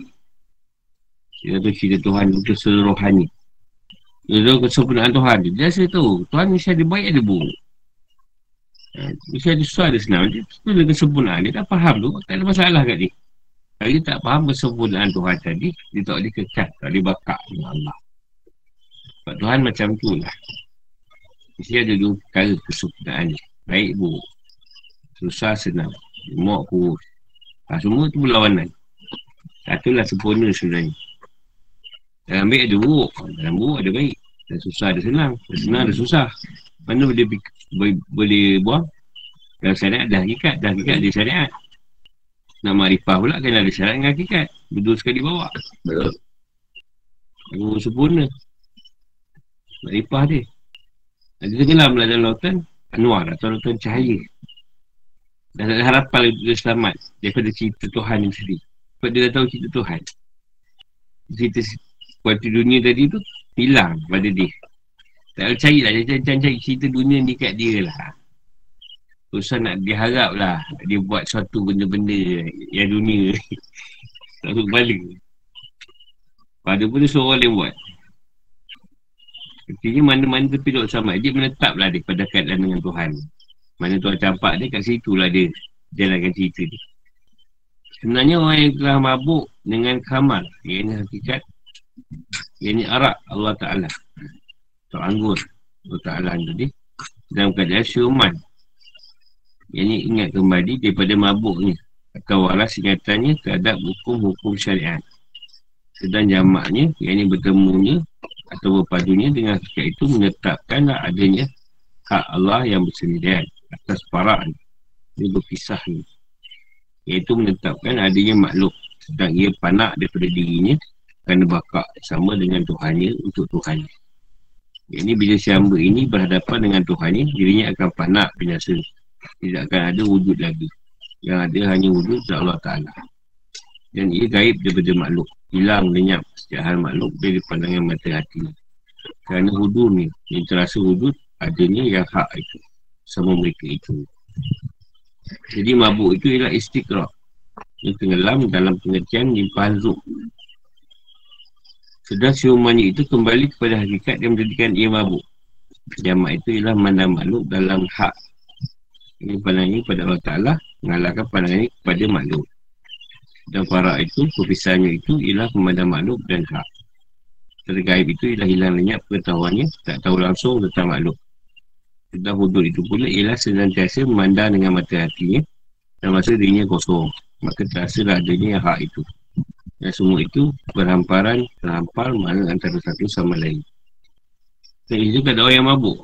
Dia tu cerita Tuhan itu seluruhannya. Tahu kesempurnaan Tuhan dia. Rasa tu. Tuhan mesti ada baik ada buruk. Uh, mesti ada susah ada senang. Dia tu dengan kesempurnaan. Dia tak faham tu. Tak ada masalah kat dia. Kalau dia tak faham kesempurnaan Tuhan tadi. Dia tak boleh kekal. Tak boleh bakar dengan Allah. Sebab Tuhan macam tu lah. Mesti ada dua perkara kesempurnaan ni. Baik buruk. Susah senang. Mok kurus. Ha, semua tu berlawanan. Satulah sempurna sebenarnya. Dalam baik ada buruk. Dalam buruk ada baik. Dan susah ada senang. Dan senang ada susah. Mana boleh, boleh, boleh buang? Dalam syariat ada hakikat. Dan hakikat ada syariat. Nak makrifah pula kan ada syariat dengan hakikat. Berdua sekali bawa. Betul. Aku sempurna. Makrifah dia. Dia tenggelam lah dalam lautan Anwar atau lautan cahaya Dan ada harapan dia selamat Daripada cerita Tuhan yang sendiri Sebab dia dah tahu cerita Tuhan Cerita kualiti dunia tadi tu Hilang pada dia Tak ada cari lah Dia cari cerita dunia ni kat dia lah Urusan nak diharap lah Dia buat suatu benda-benda Yang dunia. Tak tahu kepala Pada pun dia seorang yang buat. Artinya mana-mana tepi sama Dia menetaplah dia pada keadaan dengan Tuhan. Mana Tuhan campak dia kat situ lah dia Jalankan cerita dia. Sebenarnya orang yang telah mabuk dengan kamar Yang ini hakikat Yang ini arak Allah Ta'ala. Atau anggur Allah Ta'ala tadi Dalam keadaan syuman Yang ini ingat kembali daripada mabuknya. Atau waras ingatannya terhadap hukum-hukum syariat. Sedang jamaknya Yang ini bertemunya atau berpadunya dengan hakikat itu menetapkanlah adanya hak Allah yang bersendirian atas para ini berpisah ni iaitu menetapkan adanya makhluk. Sedang ia panak daripada dirinya kerana bakak sama dengan Tuhannya untuk Tuhannya. Ini bila si hamba ini berhadapan dengan Tuhannya dirinya akan panak binasa tidak akan ada wujud lagi. Yang ada hanya wujud Allah Ta'ala. Dan ia gaib daripada makhluk. Hilang lenyap setiap hal makhluk dari pandangan mata hati. Kerana wudud ni yang terasa wudud adanya yang hak itu. Sama mereka itu. Jadi mabuk itu ialah istiqrah yang tenggelam dalam pengertian limpahan zub sedang siumannya itu kembali kepada hakikat yang menjadikan ia mabuk. Jamak itu ialah mana makhluk dalam hak ini pandangannya kepada Allah Ta'ala mengalahkan pandangannya kepada makhluk dan para itu, perpisahannya itu ialah pemandang makhluk dan hak. Tergaib itu ialah hilang lenyap pengetahuannya, tak tahu langsung tentang makhluk. Tentang hudud itu pula ialah senantiasa memandang dengan mata hatinya dan masa dirinya kosong. Maka terasa lah adanya hak itu. Dan semua itu berhamparan, terhampar mana antara satu sama lain. Dan itu ada orang yang mabuk.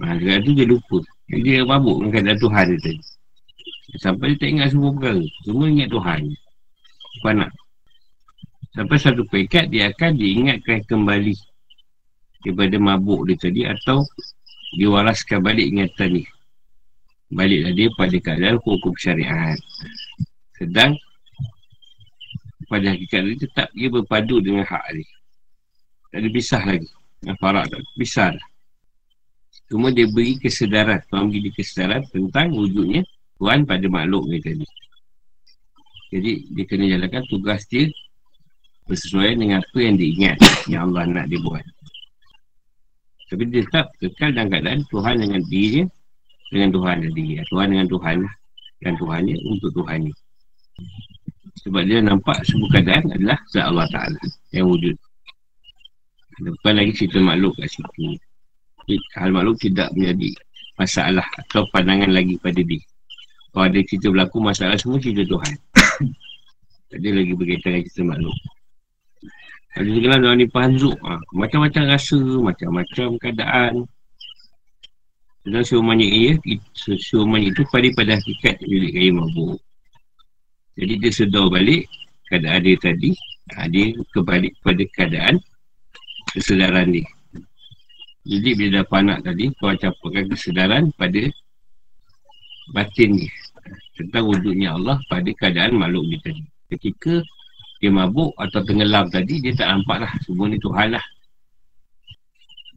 Nah, itu dia lupa. Dia mabuk dengan keadaan Tuhan dia tadi. Sampai dia tak ingat semua perkara. Semua ingat Tuhan. Tuhan nak Sampai satu pekat dia akan diingatkan kembali Daripada mabuk dia tadi Atau Diwaraskan balik ingatan ni Baliklah dia pada keadaan hukum syariat. Sedang Pada hakikat dia tetap dia berpadu dengan hak dia. Tak ada pisah lagi. Farak tak? Pisah dah Cuma dia beri kesedaran Tuhan beri kesedaran tentang wujudnya Tuhan pada makhluk ni tadi Jadi dia kena jalankan tugas dia Bersesuaian dengan apa yang dia ingat Yang Allah nak dia buat Tapi dia tetap kekal dalam keadaan Tuhan dengan diri dia dengan Tuhan tadi. Tuhan dengan Tuhan dan Tuhannya untuk Tuhannya. Sebab dia nampak semua keadaan adalah Zat Allah Ta'ala yang wujud. Bukan lagi cerita makhluk kat situ. Hal makhluk tidak menjadi masalah atau pandangan lagi pada dia. Kalau ada cerita berlaku masalah semua cerita Tuhan. tak ada lagi berkaitan dengan cerita makhluk. Ada lah dalam ni panzuk. Ha, macam-macam rasa, macam-macam keadaan. Dan siumannya ia, siumannya itu pada pada hakikat milik kaya mabuk. Jadi dia sedar balik keadaan dia tadi. Ha, dia kembali kepada keadaan kesedaran dia. Jadi bila dah panak tadi, kau campurkan kesedaran pada batin dia. Tentang wujudnya Allah pada keadaan makhluk dia tadi. Ketika dia mabuk atau tenggelam tadi, dia tak nampak lah. Semua ni Tuhan lah.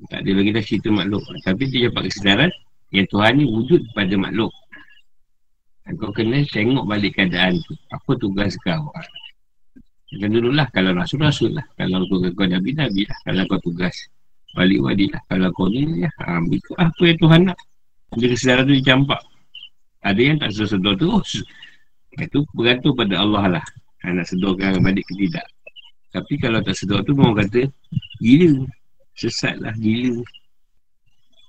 Tak ada lagi dah cerita makhluk. Tapi dia dapat kesedaran yang Tuhan ni wujud pada makhluk. Kau kena tengok balik keadaan tu. Apa tugas kau? Macam dulu lah. Kalau rasul, rasul lah. Kalau kau, kau Nabi, Nabi lah. Kalau kau tugas balik wadi lah. Kalau kau ni, ya, ambil tu apa yang Tuhan nak. Dia kesedaran tu dicampak. Ada yang tak sedar terus. Itu bergantung pada Allah lah. Nak sedorkan balik ke tidak. Tapi kalau tak sedar tu, orang kata, gila. Sesat lah, gila.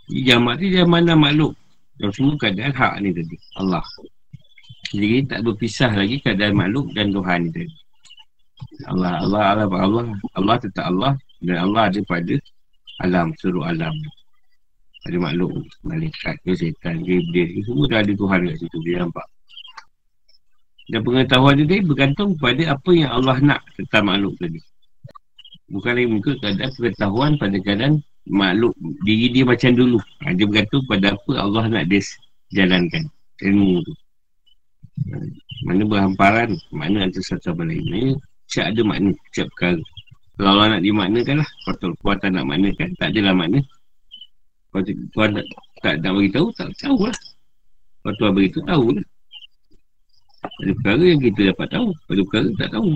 Jamak tu dia mana makhluk. Yang semua keadaan hak ni tadi. Allah. Jadi tak berpisah lagi keadaan makhluk dan Tuhan itu. Allah, Allah, Allah, Allah, Allah tetap Allah dan Allah ada pada alam, seluruh alam. Ada makhluk, malaikat ke, setan ke, iblis semua dah ada Tuhan kat situ, dia nampak. Dan pengetahuan dia bergantung kepada apa yang Allah nak tentang makhluk tadi. Bukan lagi muka keadaan pengetahuan pada keadaan makhluk diri dia macam dulu. Ha, dia bergantung pada apa Allah nak dia jalankan. Ilmu tu. Mana berhamparan Mana antara satu sama lain Ini Siap ada makna Siap perkara Kalau Allah nak dimaknakan lah. Kalau Tuhan tak nak maknakan Tak adalah makna Kalau Tuhan tak, tak nak beritahu Tak tahu lah. Kalau Tuhan beritahu tahu lah. Ada perkara yang kita dapat tahu. Ada perkara tak tahu.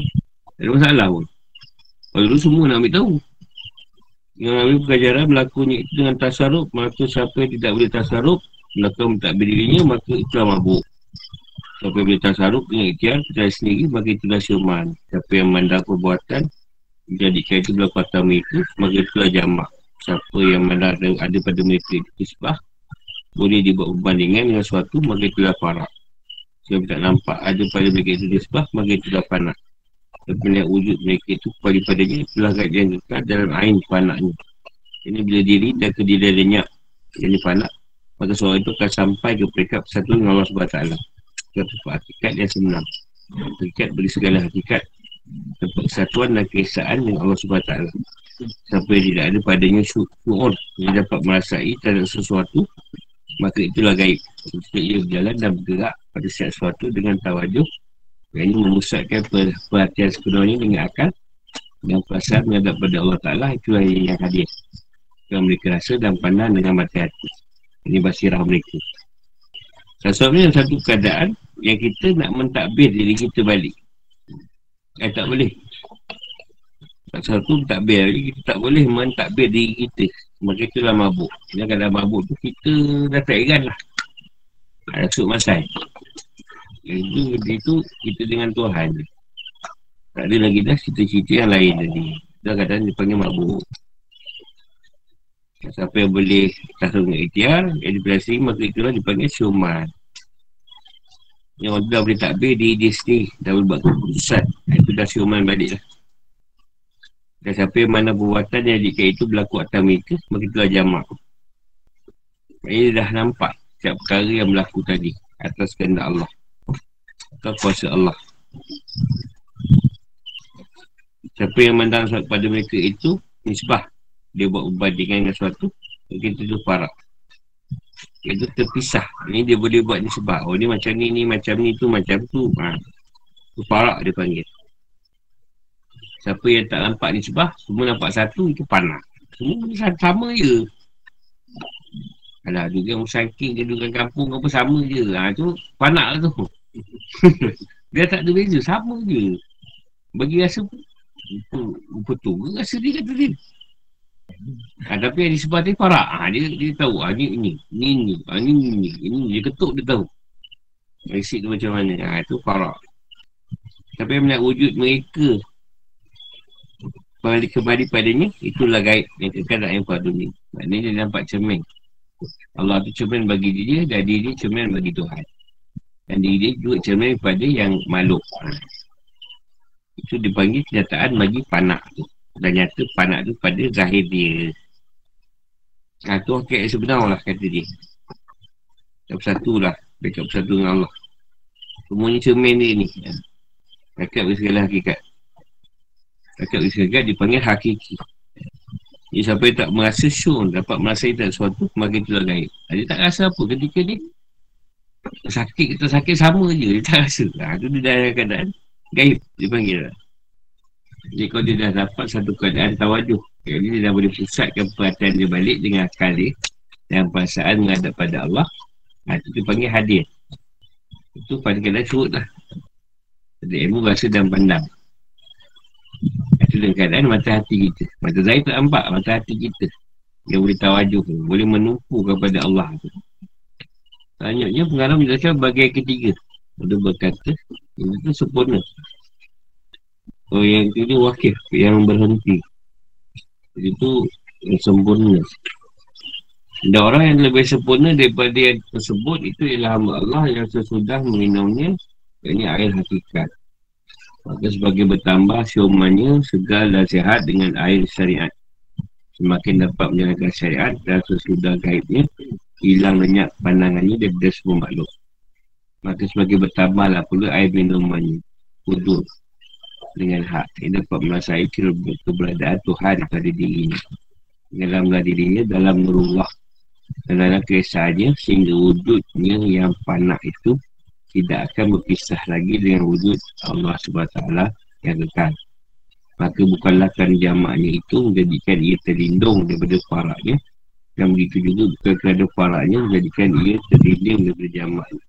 Ada masalah pun. Kalau dulu semua nak ambil tahu. Yang ambil pengajaran Melakukannya itu dengan tasaruk Maka siapa yang tidak boleh tasaruk Melakukan tak berdirinya Maka itulah mabuk. Siapa boleh tasaruk dengan ikhtiar Percaya sendiri Maka itulah syuman Siapa yang mandang perbuatan Jadikan itu berlaku atas mereka Maka itulah jamak Siapa yang mandang ada pada mereka itu sebab Boleh dibuat perbandingan dengan sesuatu Maka itulah parak. Siapa tak nampak ada pada mereka itu sebab Maka itulah panak. Siapa yang wujud mereka itu Pada padanya itulah kajian kekal dalam ain panaknya. Ini bila diri dan kediri lenyap Ini panak Maka seorang itu akan sampai ke peringkat persatuan dengan Allah SWT tempat hakikat yang sebenar. Hakikat beri segala hakikat Tempat kesatuan dan kesaan dengan Allah SWT yang tidak ada padanya syukur. Yang dapat merasai terhadap sesuatu Maka itulah gaib. Jika ia berjalan dan bergerak pada setiap sesuatu dengan tawajuh Yang ini memusatkan perhatian sepenuhnya dengan akal Dan perasaan menghadap pada Allah Ta'ala. Itulah yang hadir Yang mereka rasa dan pandang dengan mati hati. Ini basirah mereka. Sesuatu satu keadaan yang kita nak mentadbir diri kita balik. Eh tak boleh. Tak satu takbir lagi kita tak boleh mentadbir diri kita. Maka itulah mabuk. Bila kadang mabuk tu kita dah tak ingat lah. Ada suk masai. Itu, itu kita dengan Tuhan. Tak ada lagi dah cerita-cerita yang lain tadi. Dah kadang dia panggil mabuk. Siapa yang boleh tasuk dengan ikhtiar, yang dipelasi, maka itulah dipanggil syuman. Yang orang dah boleh takbir dia, dia sendiri Dah boleh buat keputusan. Itu dah siuman balik lah. Dan siapa yang mana perbuatan yang jika itu berlaku atas mereka Maka itulah jamak Ini dah nampak Setiap perkara yang berlaku tadi Atas kehendak Allah. Atau kuasa Allah. Siapa yang mandang kepada mereka itu Nisbah Dia buat perbandingan dengan sesuatu Mungkin itu parak itu terpisah. Ni dia boleh buat ni sebab Oh ni macam ni, ni macam ni tu, macam tu. Ha. Tu parak dia panggil. Siapa yang tak nampak ni sebab Semua nampak satu, itu panah. Semua sama, sama je. Alah, juga musangking ke dugaan kampung apa sama je. Ha, tu panak lah tu. Dia tak ada beza, sama je. Bagi rasa Betul, betul ke rasa dia kata dia Ha, tapi yang di sebelah dia parak. Ha, dia, dia tahu. Ha, ni, ni, ni, ni, ha, ni, ni, ni, ni, dia ketuk dia tahu. Resik tu macam mana. Ha, itu parak. Tapi yang melihat wujud mereka kembali kembali padanya itulah gaib yang kekal dalam empat dunia maknanya dia nampak cermin Allah tu cermin bagi dia dan dia cermin bagi Tuhan dan diri dia juga cermin pada yang makhluk ha. itu dipanggil kenyataan bagi panak tu dan nyata panak tu pada zahir dia. Ha, tu hakikat sebenar lah kata dia. Tak bersatu lah. Dekat bersatu dengan Allah. Semuanya cermin dia ni. Hakikat. Segala hakikat Akal istiqat dipanggil hakiki. Siapa yang tak merasa syur dapat merasa tak sesuatu, maka itulah gaib. Dia tak rasa apa. Ketika ni sakit kita sakit sama je, dia tak rasa. Ha, tu dia dah keadaan gaib, dia panggil lah. Jadi kalau dia dah dapat satu keadaan tawajuh, jadi dia dah boleh pusatkan perhatian dia balik dengan akal dia dan perasaan menghadap pada Allah, ha, itu dia panggil hadir. Itu pada keadaan curut lah. Jadi ilmu rasa dan pandang. Itu dalam keadaan mata hati kita Mata zahir tak nampak mata hati kita Yang boleh tawajuh Boleh menumpu kepada Allah tu Tanyanya pengalaman menjelaskan bagian ketiga Dia berkata Ini tu sempurna Oh yang itu dia Yang berhenti Jadi tu yang sempurna dan orang yang lebih sempurna daripada yang tersebut Itu ialah hamba Allah yang sesudah minumnya Ini air hakikat Maka sebagai bertambah siumannya segar dan sihat dengan air syariat. Semakin dapat menjalankan syariat dan sesudah gaibnya, hilang lenyap pandangannya daripada semua makhluk. Maka sebagai bertambahlah pula air minumannya. Kudur. Dengan hak. Ia dapat merasai keberadaan Tuhan pada dirinya. Dalamlah dirinya dalam. Dan dalam kesahannya sehingga wujudnya yang panak itu tidak akan berpisah lagi dengan wujud Allah SWT yang kekal. Maka bukanlah kan jamaknya itu menjadikan ia terlindung daripada faraknya dan begitu juga bukan kerana faraknya menjadikan ia terlindung daripada jamaknya.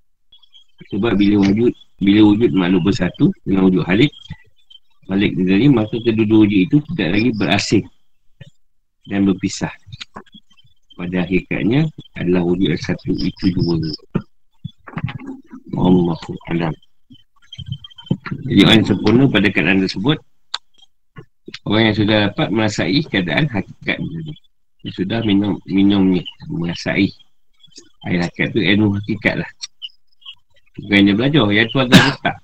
Sebab bila wujud bila wujud makhluk bersatu dengan wujud halik balik dari maka kedua-dua itu tidak lagi berasing dan berpisah. Pada hakikatnya adalah wujud satu itu dua. Allahu alam. Jadi orang yang sempurna pada keadaan tersebut Orang yang sudah dapat merasai keadaan hakikat Dia sudah minum minumnya Merasai Air hakikat tu ilmu hakikat lah Bukan dia belajar Yang tu ada letak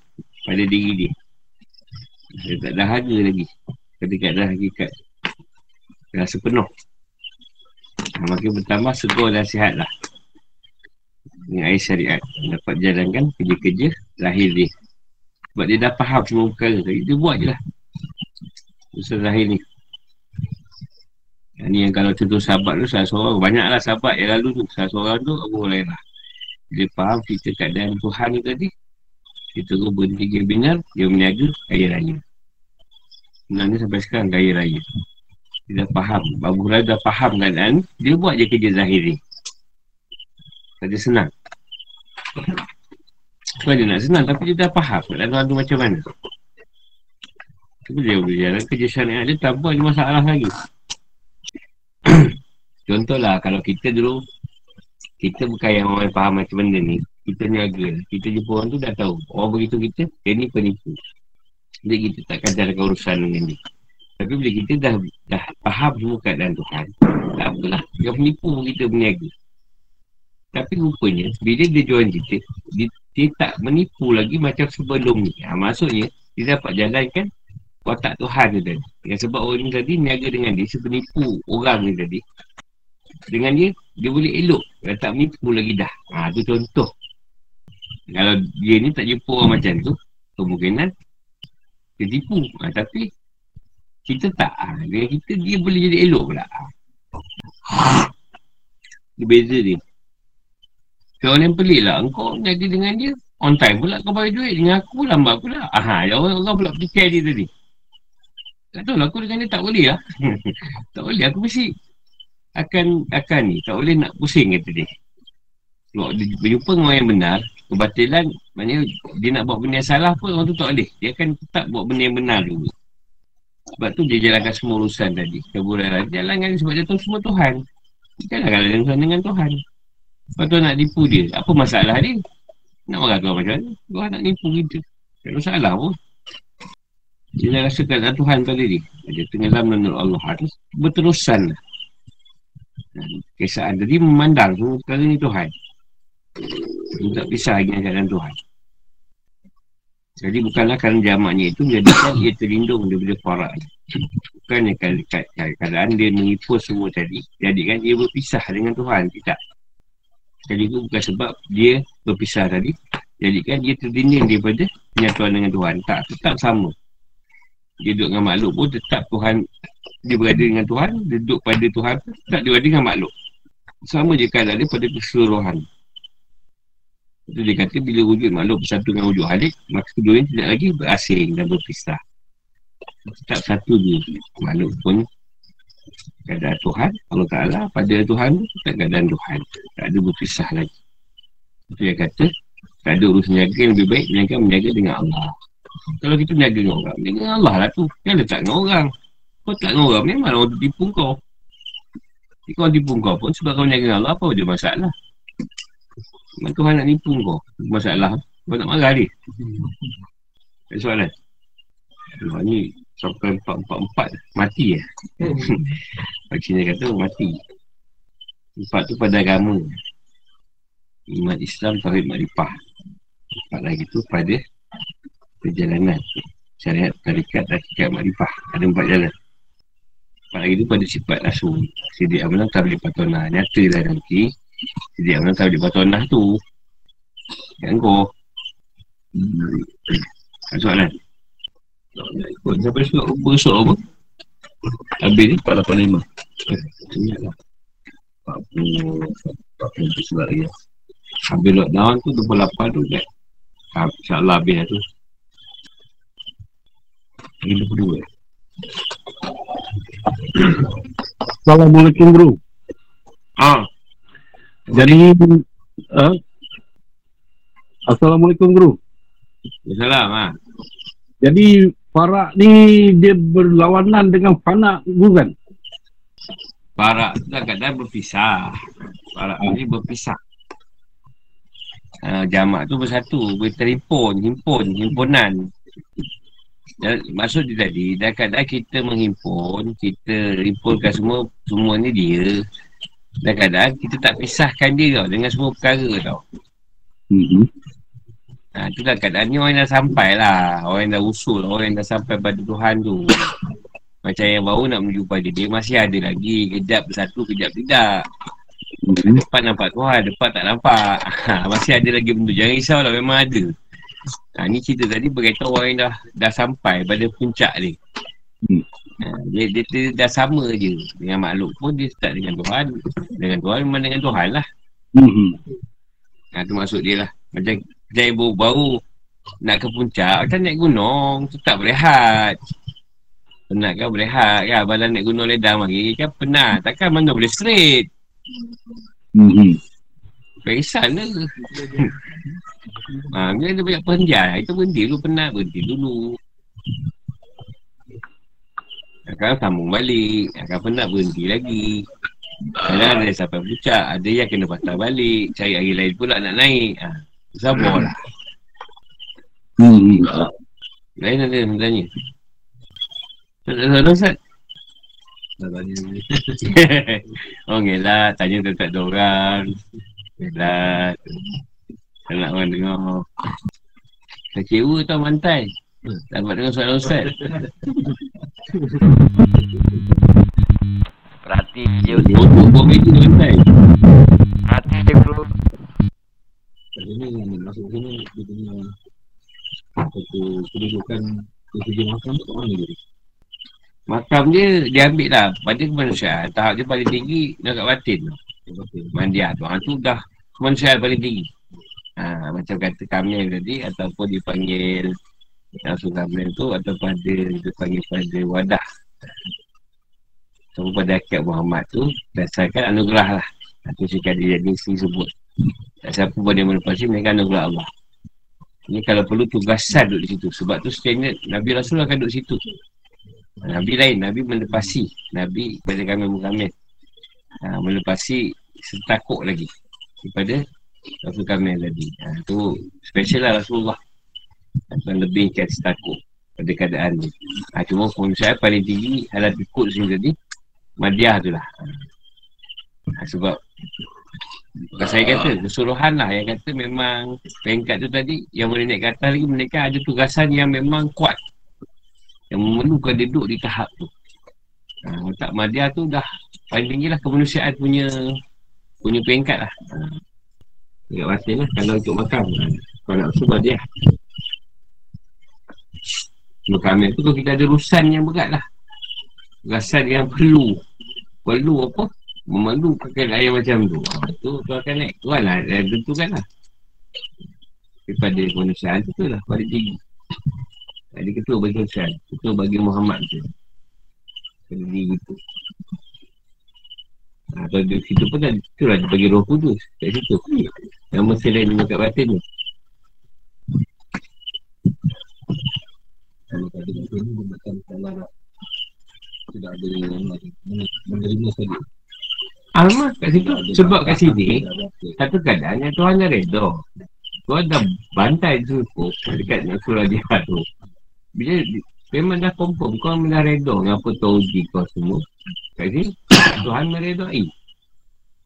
pada diri dia Dia tak ada harga lagi. Ketika ada hakikat Rasa penuh Makin bertambah segur dan sihat lah. Dengan air syariat. Dapat jalankan kerja-kerja lahir dia. Sebab dia dah faham semua perkara tadi. Dia buat je lah. Usaha lahir ni. Yang ni yang kalau contoh sahabat tu salah seorang. Banyaklah sahabat yang lalu tu. Salah seorang tu Abu Hurairah. Dia faham cerita keadaan Tuhan ni tadi dia terus berhenti kebinar dia meniaga kaya raya. Sebenarnya sampai sekarang kaya raya. Dia dah faham. Abu Hurairah dah faham keadaan dia buat je kerja zahir ni tak ada senang. Sebab dia nak senang Tapi dia dah faham tuan tu macam mana. Tapi dia boleh jalan kerja syariat dia Tanpa ada masalah lagi. Contohlah Kalau kita dulu Kita bukan yang orang faham macam benda ni Kita niaga Kita jumpa orang tu dah tahu. Orang begitu kita Dia ni penipu. Jadi kita takkan jalankan urusan dengan dia. Tapi bila kita dah Dah faham semua keadaan Tuhan Tak apalah. Dia penipu kita berniaga. Tapi rupanya Bila dia jual kita dia, dia tak menipu lagi Macam sebelum ni. Ha, Maksudnya Dia dapat jalankan Watak Tuhan tu tadi. Yang sebab orang ni tadi Niaga dengan dia Sepenipu orang ni tadi. Dengan dia Dia boleh elok. Dia tak menipu lagi dah. Ha, tu contoh Kalau dia ni tak jumpa orang macam tu Kemungkinan Dia tipu. Ha, Tapi Kita tak. Ha, Dengan kita dia boleh jadi elok pula. Ha. Dia beza dia. Orang yang pelik lah. Engkau jadi dengan dia On time pula kau bagi duit. Dengan aku lambat pula. Aha, ya Allah, Allah pula fikir dia tadi. Tak tahu lah aku dengan dia tak boleh lah. Tak boleh aku mesti Akan akan ni. Tak boleh nak pusing kata dia. Kalau dia berjumpa dengan orang yang benar Kebatilan Maknanya dia nak buat benda yang salah pun Orang tu tak boleh Dia akan tetap buat benda yang benar dulu Sebab tu dia jalankan semua urusan tadi. Keburuan jalankan sebab dia tahu semua Tuhan. Jangan kalau dengan, dengan Tuhan. Sebab tu nak tipu dia. Apa masalah dia? Nak marah Tuhan macam mana? Tuhan nak tipu kita. Tak ada masalah pun. Dia dah rasakan ada Tuhan pada dia. Dia tenggelam menurut Allah. Harus berterusan. Kesaan tadi memandang semua perkara ni Tuhan. Dia tak pisah lagi dengan Tuhan. Jadi bukanlah kerana jamaknya itu menjadikan ia terlindung daripada farak. Bukannya keadaan dia menipu semua tadi. Jadikan dia berpisah dengan Tuhan. Tidak. Jadi itu bukan sebab dia berpisah tadi. Jadikan dia terdinding daripada penyatuan dengan Tuhan. Tak, tetap sama. Dia duduk dengan makhluk pun tetap Tuhan. Dia berada dengan Tuhan. Dia duduk pada Tuhan pun tetap dia berada dengan makhluk. Sama je keadaan dia pada keseluruhan. Itu dia kata bila wujud makhluk bersatu dengan wujud halik, maka kedua ini tidak lagi berasing dan berpisah. Tetap satu dia. Makhluk pun keadaan Tuhan, Allah Ta'ala pada Tuhan tetap keadaan Tuhan. Tak ada berpisah lagi. Itu dia kata, tak ada urus menjaga yang lebih baik, menjaga menjaga dengan Allah. Kalau kita menjaga dengan orang, dengan Allah lah tu. Jangan letak dengan orang. Kau tak dengan orang, memang orang tipu kau. Kau tipu kau pun sebab kau menjaga dengan Allah, apa dia masalah? Memang Tuhan nak nipu kau. Masalah. Kau nak marah dia Ada soalan? Tuhan ni Sampai empat-empat-empat. Mati ya Pak Cina kata mati. Empat tu pada agama. Iman Islam Tauhid Marifah Empat lagi tu pada Perjalanan. Syariat Tarikat Hakikat Marifah Ada empat jalan. Empat lagi tu pada sifat rasul Sidik Amalan Tablik Patona Nyata dah nanti jadi orang tahu di bawah tanah tu. Kan kau Ada soalan? Ikut sampai surat Apa surat apa? Habis ni 485 Ingat lah 40 40 surat lagi Habis lockdown tu 28 tu kan InsyaAllah habis lah tu. Lagi 22 Assalamualaikum bro. Ah, jadi uh, Assalamualaikum guru. Assalamualaikum ha. Jadi Farak ni dia berlawanan dengan Fana bukan? Farak tu kadang berpisah. Farak ni berpisah. Uh, Jamak tu bersatu Berterimpun, himpun, himpunan. Dan maksud dia tadi dah kadang kita menghimpun kita himpunkan semua semua ni dia Kadang-kadang kita tak pisahkan dia tau dengan semua perkara tau. Mm-hmm. Ha, tu dah keadaan ni orang dah sampai lah. Orang dah usul, orang yang dah sampai pada Tuhan tu. Macam yang baru nak menuju pada dia masih ada lagi. Kejap satu, kejap tidak. Mm-hmm. Depan nampak Tuhan, depan tak nampak. Ha, masih ada lagi benda. Jangan risau lah, memang ada. Ha, ni cerita tadi berkaitan orang yang dah, dah sampai pada puncak dia. Mm. Ha, dia, dia, dia, dah sama je dengan makhluk pun dia start dengan Tuhan dengan Tuhan memang dengan Tuhan lah. Mm-hmm. ha, tu maksud dia lah. Macam saya baru-baru nak ke puncak macam naik gunung tetap berehat. Penat kan berehat kan badan naik gunung ledang lagi kan penat? Takkan mana boleh straight? Mm-hmm. Pesan lah. Ha, Bila dia banyak penjara Itu berhenti dulu penat Berhenti dulu akan sambung balik Akan penat berhenti lagi. Kadang ada sampai puncak Ada yang kena patah balik Cari hari lain pula nak naik. Ha. Sabar lah. Hmm. Lain ada yang tanya Tak ada Ustaz? Tak tanya. Oh ngelah Tanya tentang dua orang. Ngelah Tak nak orang dengar. Kecewa tau mantai Tak dapat dengar soalan Ustaz. Perhati je Untuk bom itu rentai Perhati je bro Ini masuk sini Dia punya Satu kedudukan Kedudukan makam tu kat mana dia? Makam dia Dia ambil lah. Pada kemanusiaan Tahap dia paling tinggi Dekat batin Mandiat Orang tu dah Kemanusiaan paling tinggi. Ha, Macam kata kami tadi Ataupun dipanggil Langsung kami tu Ataupun ada Dia panggil pada wadah Sama pada akad Muhammad tu Dasarkan anugerah lah Atau cakap dia jadi isteri sebut Tak siapa dia melepasi Mereka anugerah Allah Ini kalau perlu tugasan duduk di situ Sebab tu sebenarnya Nabi Rasul akan duduk situ Nabi lain, Nabi melepasi. Nabi pada kami mukamil. Ha, melepasi setakuk lagi. Daripada Rasul Kamil tadi. Ha, tu special lah Rasulullah. Dan lebih kat setakuk pada keadaan ni. Ha, cuma pun saya paling tinggi halat ikut sini tadi. Madiah tu lah. Ha, sebab Bukan saya kata, keseluruhan lah yang kata memang peringkat tu tadi yang boleh naik ke atas lagi mereka ada tugasan yang memang kuat yang memerlukan duduk di tahap tu ha, tak Madya tu dah paling tinggi lah kemanusiaan punya punya peringkat lah ha. Batin lah kalau untuk makan ha. kalau nak usul Madya Mukamil tu kalau kita ada rusan yang berat lah Rusan yang perlu Perlu apa memandu pakai air macam tu. Ha, tu tu akan naik. Tuan lah. Eh, tentukan lah. Daripada kemanusiaan tu tu lah. Pada tinggi. Ada ketua bagi kemanusiaan. Ketua bagi Muhammad tu. Pada diri tu. Ha, kalau di situ pun kan. Tu lah dia bagi roh kudus. Kat situ. Nama selain dengan kat batin tu. Kalau tak ada macam ni, dia makan kalau tidak ada menerima saja. Alamak kat situ Sebab kat sini Satu keadaan yang Tuhan dah reda Tuhan dah bantai tu Dekat nak surah jihad tu Bila Memang dah confirm Kau memang dah reda Dengan apa uji kau semua. Kat sini Tuhan meredai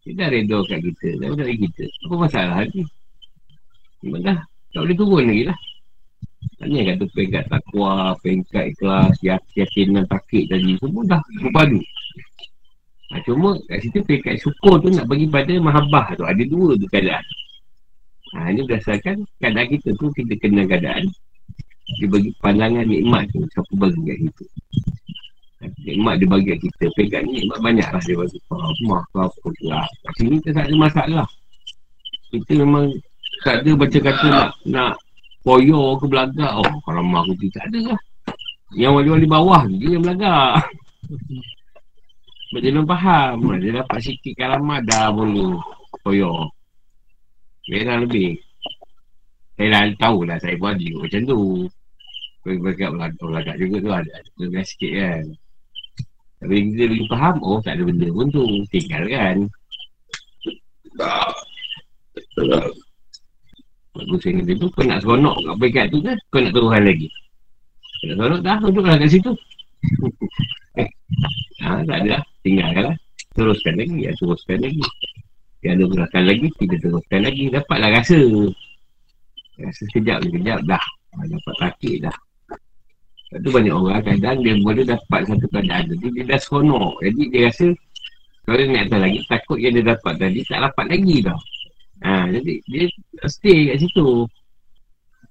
Dia dah reda kat kita Dah meredai kita. Apa masalah lagi? Memang dah Tak boleh turun lagi lah Tanya kat tu peringkat takwa Peringkat ikhlas Yakin dan takik tadi Semua dah berpadu Ha, cuma kat situ peringkat syukur tu nak bagi pada mahabbah tu. Ada dua tu keadaan. Ha, ini berdasarkan keadaan kita tu kita kena keadaan. Dia bagi pandangan nikmat tu. Siapa bagi kat situ. Ha, nikmat dia bagi kat kita. Peringkat ni nikmat banyak lah dia bagi. Rumah ke apa ke lah. Sini tak ada masalah. Kita memang tak ada baca kata nak nak poyo ke belagak. Oh, kalau mak aku tak ada lah. Yang wali-wali bawah dia yang belagak. Sebab dia belum faham. Dia dapat sikit kalamat dah mula. Koyo. Merah lebih. Saya dah tahu lah saya buat juga macam tu. Kau beragak belagak juga tu ada. Lebih sikit kan. Tapi kita lebih faham, oh tak ada benda pun tu. Tinggal kan. Bagus yang kata tu, kau nak seronok kat peringkat tu kan? Kau nak turun lagi. Kau nak seronok dah, duduklah kat situ. ha, tak ada lah. Tinggalkan lah. Teruskan lagi. Ya, teruskan lagi. Yang ada teruskan lagi, kita teruskan lagi. Dapatlah rasa. Rasa sekejap, sekejap dah. Ha, dapat sakit dah. Lepas tu banyak orang kadang dia boleh dapat satu keadaan Jadi dia dah seronok Jadi dia rasa Kalau dia nak lagi Takut yang dia dapat tadi Tak dapat lagi tau ha, Jadi dia stay kat situ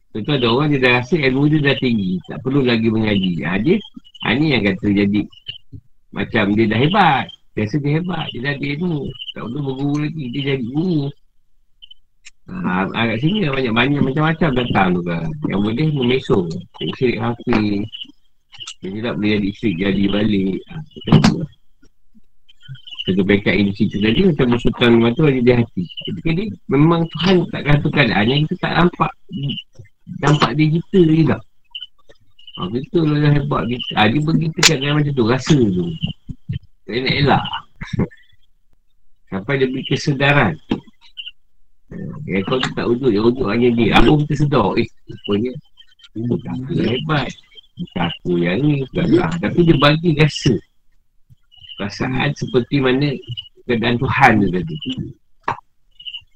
Tentu ada orang dia dah rasa ilmu dia dah tinggi Tak perlu lagi mengaji ha, Dia ha, Ni yang kata jadi macam dia dah hebat. Dia rasa dia hebat. Dia dah ada ilmu. Tak perlu berguru lagi. Dia jadi guru. Ha, agak sini dah banyak-banyak macam-macam datang tu kan. Yang boleh memesok. Isteri hafiz. Dia tidak boleh jadi isteri jadi balik. Ha, Satu bekat ini cerita tadi macam musuhkan mata ada di hati. Jadi kan memang Tuhan tak kata keadaan yang kita tak nampak. Nampak dia kita je tak. Ha, kita lah yang hebat kita. Ha, dia bagi kita kat macam tu, rasa tu. Tak nak elak. Sampai dia beri kesedaran. Ya, kalau kita tak wujud, ya wujud hanya dia. Apa kita sedar? Eh, rupanya. Aku yang hebat. Bukan aku yang ni. Bukan lah. Tapi dia bagi rasa. Perasaan seperti mana keadaan Tuhan tu tadi.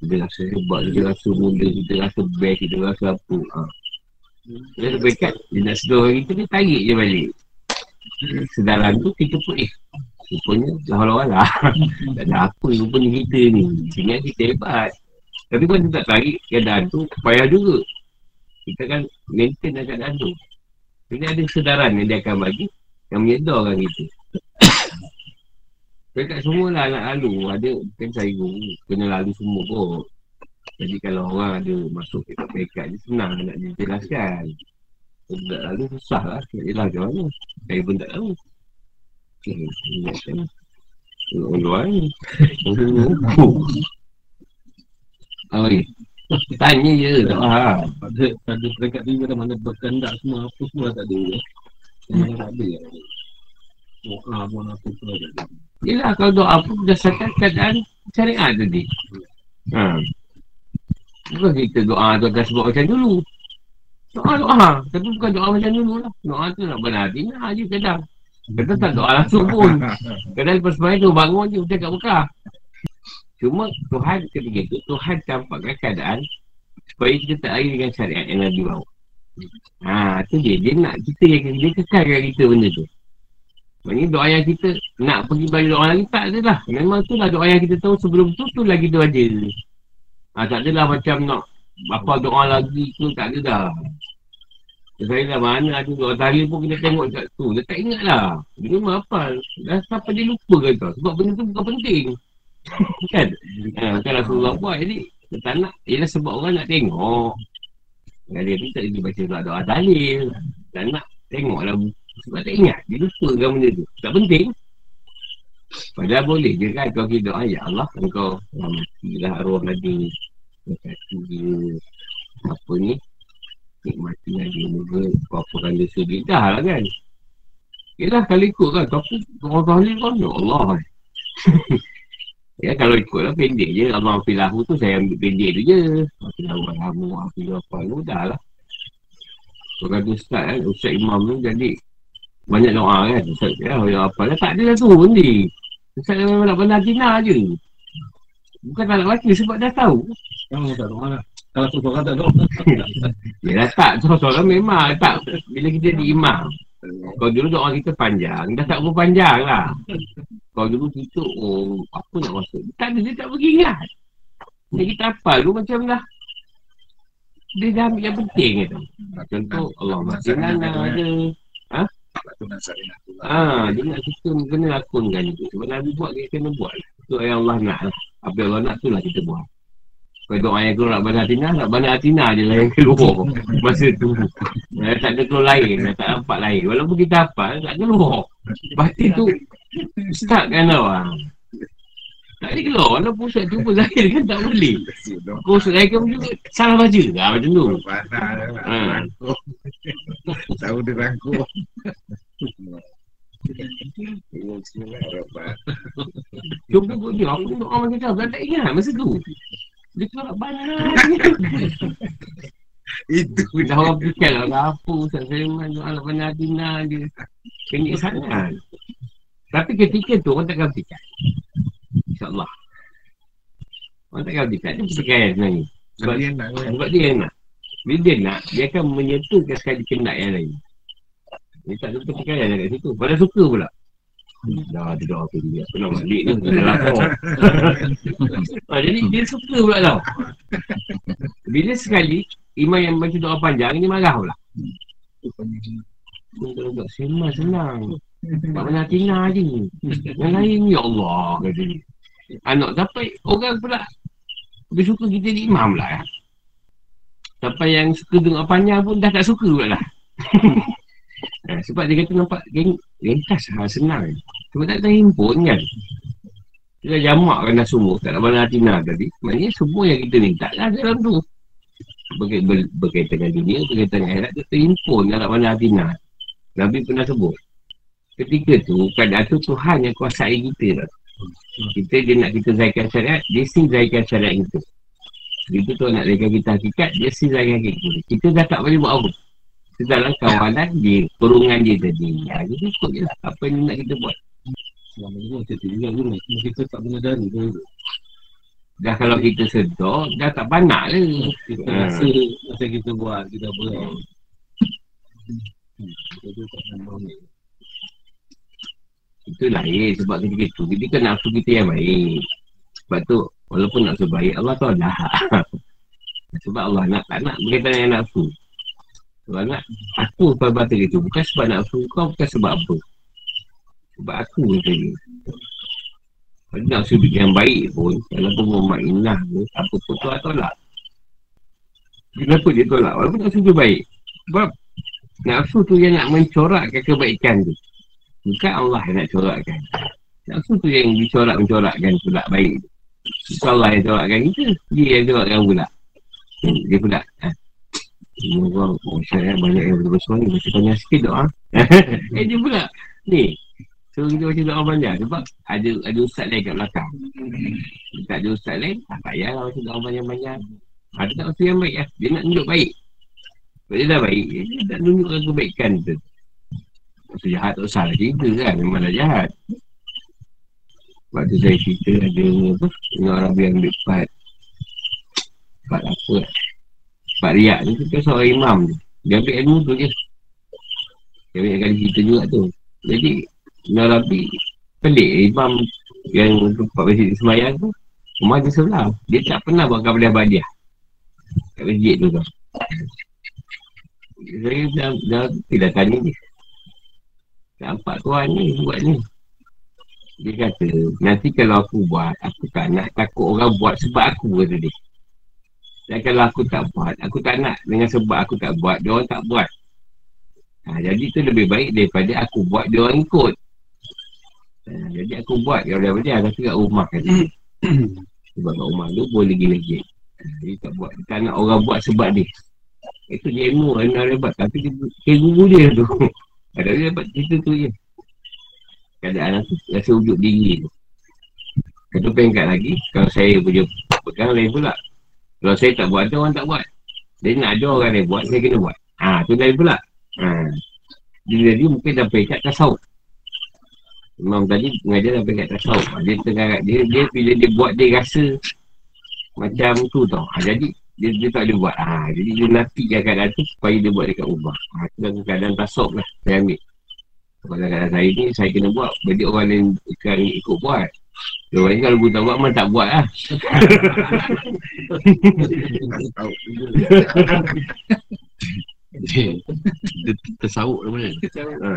Dia rasa hebat, dia rasa muda, dia rasa best, dia rasa apa. Ha. Dia ada berkat Dia nak sedar kita Dia tarik je balik. Sedaran tu kita pun eh Rupanya lawan-lawan lah. Tak ada apa rupanya kita ni. Sehingga kita hebat. Tapi pun kita tak tarik keadaan tu Payah juga. Kita kan maintain keadaan tu. Ini ada kesedaran yang dia akan bagi Yang menyedarkan kita Dekat semua lah nak lalu Ada kan saya kena lalu semua pun jadi kalau orang ada masuk ke pekat ni senang nak dijelaskan. Kalau tak lalu susah lah nak jelaskan mana. Saya pun tak tahu. Okay, ingatkan. Orang luar ni. Oh, okay. Tanya je tak faham. Pada pada peringkat tu pada mana berkendak semua apa semua tak ada. Semua tak ada. Doa pun apa tu ada. Yelah kalau doa pun berdasarkan keadaan syariat tadi. Ha. Bukan kita doa tu akan sebut macam dulu. Doa doa. Tapi bukan doa macam dulu lah. Doa tu nak benar hati nak je kadang. Kita tak doa langsung pun. Kadang lepas main tu bangun je kita kat Mekah. Cuma Tuhan ketika itu Tuhan campakkan keadaan supaya kita tak lari dengan syariat yang Nabi bawa. Ha, tu dia. Dia nak kita yang dia kekalkan kita benda tu. Maksudnya doa yang kita nak pergi bagi doa lagi tak adalah. Memang tu lah doa yang kita tahu sebelum tu tu lagi tu aja. Ha, tak adalah macam nak apa doa lagi tu tak ada dah. Saya dah mana ada doa tali pun kita tengok kat tu. Dia tak ingat lah. Dia memang apa. Dah sampai dia lupa ke tau. Sebab benda tu bukan penting. kan? Ha, kan Rasulullah buat. Jadi dia tak nak. Ialah sebab orang nak tengok. Dia tak lagi baca doa doa dalil. Tak nak tengok lah. Sebab tak ingat. Dia lupa kan benda tu. Tak penting. Padahal boleh je kan kalau kita doa Ya Allah engkau Rahmatilah arwah Nabi Berkati dia Apa ni? Nikmatilah dia Moga Kau apakan dosa dia? Dah lah kan. Yelah kalau ikut kan Tapi orang tahlil kan Ya Allah. Ya kalau ikut lah pendek je. Allah filahu tu saya ambil pendek tu je. Filahu alhamu Filahu apa tu dah lah. Kalau kata ustaz kan Ustaz imam tu jadi Banyak doa kan? Ustaz ya, ya apa lah Tak ada lah tu benda Ustaz memang nak benar Tina je. Bukan tak nak baca sebab dah tahu. Kamu tak doa lah. Kalau tu orang tak doa. Yelah tak. Seorang-seorang memang. Tak. Bila kita di imam Kalau dulu doa kita panjang. Dah tak berapa panjang lah. Kalau dulu kita Oh apa nak masuk? Tak ada dia tak pergi ingat. Jadi kita hafal tu macam dah. Dia dah ambil yang penting tu Contoh Allah masih nana ada Tu tu lah. Ah, dia nak kita kena lakonkan itu. Sebab Nabi buat, kita kena buat. Itu yang Allah nak lah. Apa yang Allah nak, tu lah kita buat. Kalau doa yang keluar nak bandar Atina, nak bandar Atina je lah yang keluar. Masa tu. Eh, tak ada keluar lain, tak nampak lain. Walaupun kita hafal, tak keluar. Batin tu, start kan tau. Tak boleh keluar. Walaupun Ustaz tu pun lahir kan tak boleh. Kau Ustaz lahir kan juga salah baca. Ah, macam tu. Panah lah. Ha. Rangkul. Tahu dia rangkul. Bismillahirrahmanirrahim. Cuba buat dia. Aku doa macam tu. Tak ingat masa tu. Dia keluar bandar. Itu Dah orang fikir lah apa Ustaz Sulaiman tu anak bandar Atina dia. Kenyik sangat. Tapi ketika tu orang takkan fikir. InsyaAllah. Orang takkan fikir. Dia pertikaian sebenarnya. Sebab dia nak. Sebab dia yang nak. Bila dia nak, dia akan menyetulkan sekali kendak yang lain. Dia tak ada pertikaian kat situ. Pada suka pula. Dah ada doa apa dia. Apa nak balik ni. Dah lapar. ha, jadi dia suka pula tau. Bila sekali imam yang baca doa panjang ni marah pula. Sembah senang. Tak pernah tina je. Yang lain ya Allah kata dia. Anak sampai orang pula dia suka kita di imam pula ya. Sampai yang suka dengar panjang pun dah tak suka pula lah. Ha, sebab dia kata nampak geng, ringkas ha, senang. Sebab tak terhimpun kan. Dia dah jamak kan dah semua kat dalam Atina tadi. Maknanya semua yang kita minta lah dalam tu. Berkait, ber, berkaitan dengan dunia, berkaitan dengan akhirat, dia terhimpun dalam mana Atina. Nabi pernah sebut. Ketika tu, keadaan tu Tuhan yang kuasai kita lah. Kita dia nak kita zaikan syariat, dia si zaikan syariat kita. Begitu tu nak zaikan kita hakikat, dia si zaikan kita. Kita dah tak boleh buat apa. Kita dalam kawalan dia, kurungan dia tadi. Ya, jadi ikut je lah apa yang nak kita buat. Selama ni kita tinggal dulu. Kita tak pun. Dah kalau kita sedar, dah tak panak lah. Kita Ha. rasa masa kita buat, kita buat. Kita tu tak nampak ni. Itu lain sebab ketika itu Kita kan nafsu kita yang baik. Sebab tu Walaupun nafsu baik Allah tahu dah. Sebab Allah nak tak nak berkaitan dengan nafsu. Sebab nak Aku perbuatan itu. Bukan sebab nafsu kau Bukan sebab apa. Sebab aku kata dia Kalau nafsu yang baik pun Walaupun memaknah ke Apa pun tu tolak. Kenapa dia tolak? Walaupun nafsu tu baik. Sebab Nafsu tu yang nak mencorakkan kebaikan tu Bukan Allah yang nak corakkan. Nafsu tu yang dicorak-mencorakkan pula baik. Bukan Allah yang corakkan kita. Dia yang corakkan pula. Hmm, Dia pula. Ha? Ini orang, oh banyak yang betul-betul ni. Macam banyak sikit doa. eh dia pula. Ni. So kita baca doa banyak sebab ada ada ustaz lain kat belakang. Tak ada ustaz lain, tak payahlah baca doa banyak-banyak. Ada tak waktu yang baik lah. Dia nak tunjuk baik. Sebab dia dah baik, dia tak tunjukkan kebaikan tu. Maksud jahat tak usah lah cerita kan, memang dah jahat. Sebab tu saya cerita ada apa, dengan orang yang ambil part. Part apa Part riak ni tu kan seorang imam tu. Dia ambil ilmu tu je. Dia banyak kali cerita juga tu. Jadi, Imam Rabi pelik imam yang tempat masjid semayang tu rumah dia sebelah dia tak pernah buat kabliah badiah kat masjid tu tu saya dah, dah tidak tanya dia nampak tuan ni buat ni. Dia kata nanti kalau aku buat aku tak nak takut orang buat sebab aku kata dia. Dan kalau aku tak buat aku tak nak dengan sebab aku tak buat dia orang tak buat. Ha, jadi tu lebih baik daripada aku buat dia orang ikut. Ha, jadi aku buat yang daripada dia Tapi kat rumah kan Sebab kat rumah tu boleh lagi-lagi ha, Jadi tak buat Tak nak orang buat sebab dia. Itu dia ilmu Yang nak lebat Tapi dia Kaya guru dia tu Ada dia dapat cerita tu je. Keadaan tu Rasa wujud diri. Tu Satu pengkat lagi Kalau saya punya Pegang lain pula. Kalau saya tak buat tu Orang tak buat. Jadi nak ada orang yang buat Saya kena buat. Ha tu lain pula. Ha. Jadi, mungkin dah peringkat tasawuf. Imam tadi mengajar sampai kat tasawuf. Dia tengah dia, dia bila dia buat dia rasa Macam tu tau. Ha, Jadi dia, dia tak ada buat. Ha, Jadi dia nafikan keadaan tu Supaya dia buat dekat ubah ha, Itu dalam keadaan tasawuf lah. Saya ambil. Kalau keadaan saya ni Saya kena buat. Jadi orang lain ikan ikut buat. Orang ni kalau tak buat Memang tak buat lah. Dia tersawuk nama dia. ha.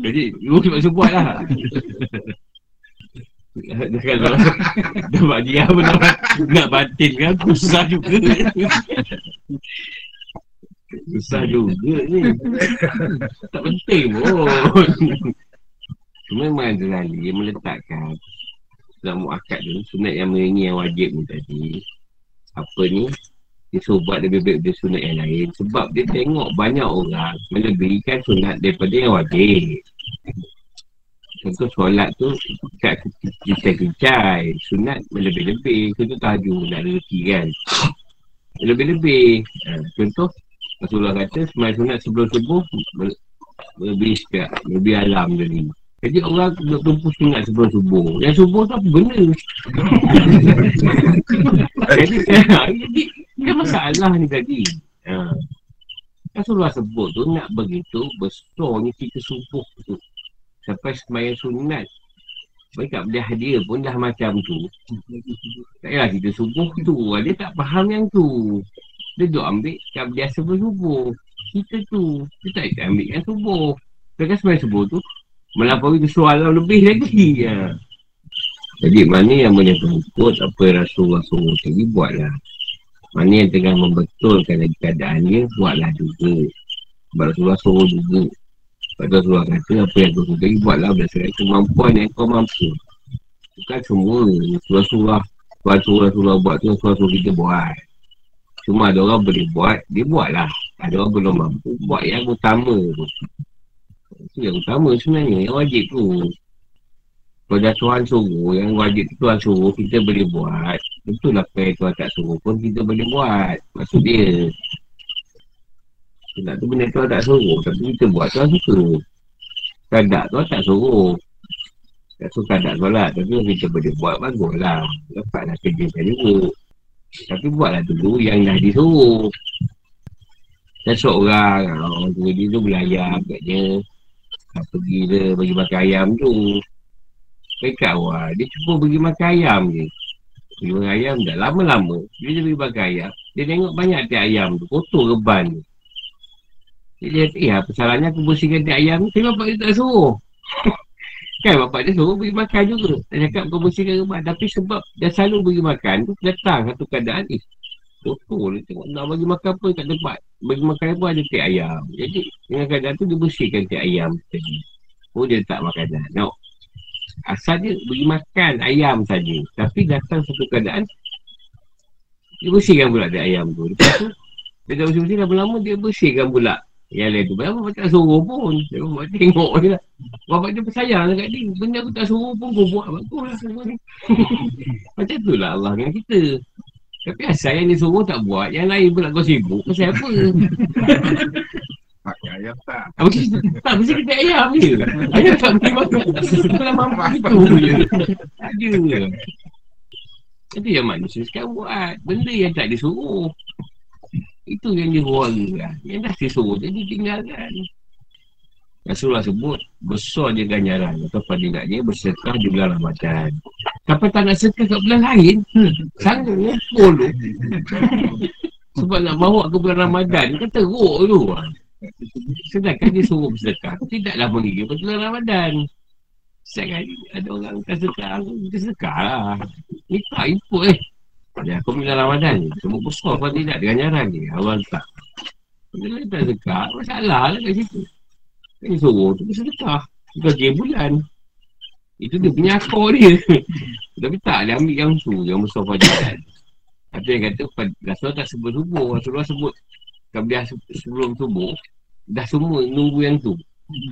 Jadi Lu cuma buat lah kalau dapat dia pun nak, nak batin kan? Susah juga. Susah juga ni. Tak penting pun. Cuma lali dia meletakkan dalam muakat tu sunat yang menyanyi yang wajib ni tadi. Apa ni? Dia buat lebih baik dari sunat yang lain. Sebab dia tengok banyak orang melebihkan sunat daripada yang wajib Contoh solat tu kat kicai-kicai Sunat melebih-lebih Contoh tahajud nak rezeki kan. Lebih-lebih. Ha, Contoh Rasulullah kata Semai sunat sebelum subuh Lebih sikap Lebih alam tadi Jadi orang duduk tumpu sunat sebelum subuh. Yang subuh tu apa benda? Jadi Jadi Dia masalah ni tadi. Ha. Rasulullah sebut tu Nak begitu Besarnya kita subuh tu Sampai semayang sunat Baik tak boleh hadir pun dah macam tu. Tak payah kita subuh tu Dia tak faham yang tu. Dia duk ambil kat biasa sebelum subuh Kita tu. Dia tak boleh ambil yang subuh. Kan semayang subuh tu Melampaui kesualan lebih lagi. Ya. Jadi mana yang berikut Apa yang Rasulullah suruh Jadi buatlah. Mana yang tengah membetulkan lagi keadaan dia Buatlah juga. Sebab Rasulullah suruh juga pada Rasulullah kata apa yang kau suka buatlah berdasarkan kemampuan yang kau mampu. Bukan semua. Rasulullah Rasulullah buat tu Rasulullah kita buat. Cuma ada orang boleh buat Dia buatlah Ada orang belum mampu Buat yang utama tu. Itu yang utama sebenarnya Yang wajib tu. Kalau dah Tuhan suruh Yang wajib tu Tuhan suruh Kita boleh buat. Betul lah apa yang Tuhan tak suruh pun Kita boleh buat. Maksud dia Sunat tu benda tu tak suruh. Tapi kita buat tu suka. Kadak tu tak suruh. Tak suka kadak solat Tapi kita boleh buat bagus lah. Dapatlah kerja saya juga. Tapi buatlah dulu yang dah disuruh. Dan seorang. Orang tu dia tu belayar Agaknya Pergi dia bagi makan ayam tu. Dekat awal Dia cuba bagi makan ayam je. Bagi makan ayam dah lama-lama. Dia dia bagi makan ayam. Dia tengok banyak tiap ayam tu. Kotor reban tu dia kata, apa salahnya aku bersihkan tiap ayam. Tapi bapak dia tak suruh. Kan bapak dia suruh beri makan juga. Tak cakap kau bersihkan rumah. Tapi sebab dia selalu beri makan tu Datang satu keadaan ni eh, Kotor dia tengok nak bagi makan apa kat tempat Bagi makan apa ada tiap ayam. Jadi dengan keadaan tu dia bersihkan tiap ayam tadi. Oh dia tak makanan. No Asal dia beri makan ayam saja. Tapi datang satu keadaan Dia bersihkan pula tiap ayam tu. Lepas tu Dia dah bersih-bersih lama-lama dia bersihkan pula Yang lain tu, bapak tak suruh pun. Dia buat tengok je lah. Bapak dia bersayang dekat dia. Benda aku tak suruh pun kau buat. Bagus lah. Macam tu lah Allah dengan kita. Tapi asal yang dia suruh tak buat. Yang lain pula kau sibuk. Pasal apa? Pakai ayam tak. Kita, tak, mesti kita ayam je. Ayam tak boleh makan. Kalau mampu itu je. Ada je. Itu yang manusia sekarang buat. Benda yang tak disuruh. Itu yang dia huara. Yang dah disuruh, jadi tinggalkan. Rasulullah sebut, besar dia ganjaran. Atau fadilatnya bersedekah di bulan Ramadan. Tapi tak nak sedekah kat bulan lain, hmm. sanggup ngumpul tu. Sebab nak bawa ke bulan Ramadan, kan teruk tu. Sedangkan dia suruh bersedekah, tidaklah pergi ke bulan Ramadan. Kali ada orang bukan sedekah, kita sedekah lah. Ni tak eh. Ya, aku bulan Ramadan ni, semua besar fadilat dengan ganjaran ni. Awal tak. Bila tak sedekah, masalah lah kat situ. Kan dia suruh tu bersedekah. Bukan dia bulan. Itu dia punya akor dia. Tapi tak, dia ambil yang tu, yang besar fadilat. Ada yang kata, Rasulullah tak sebut subuh. Rasulullah sebut, kalau dia sebelum subuh, dah semua nunggu yang tu.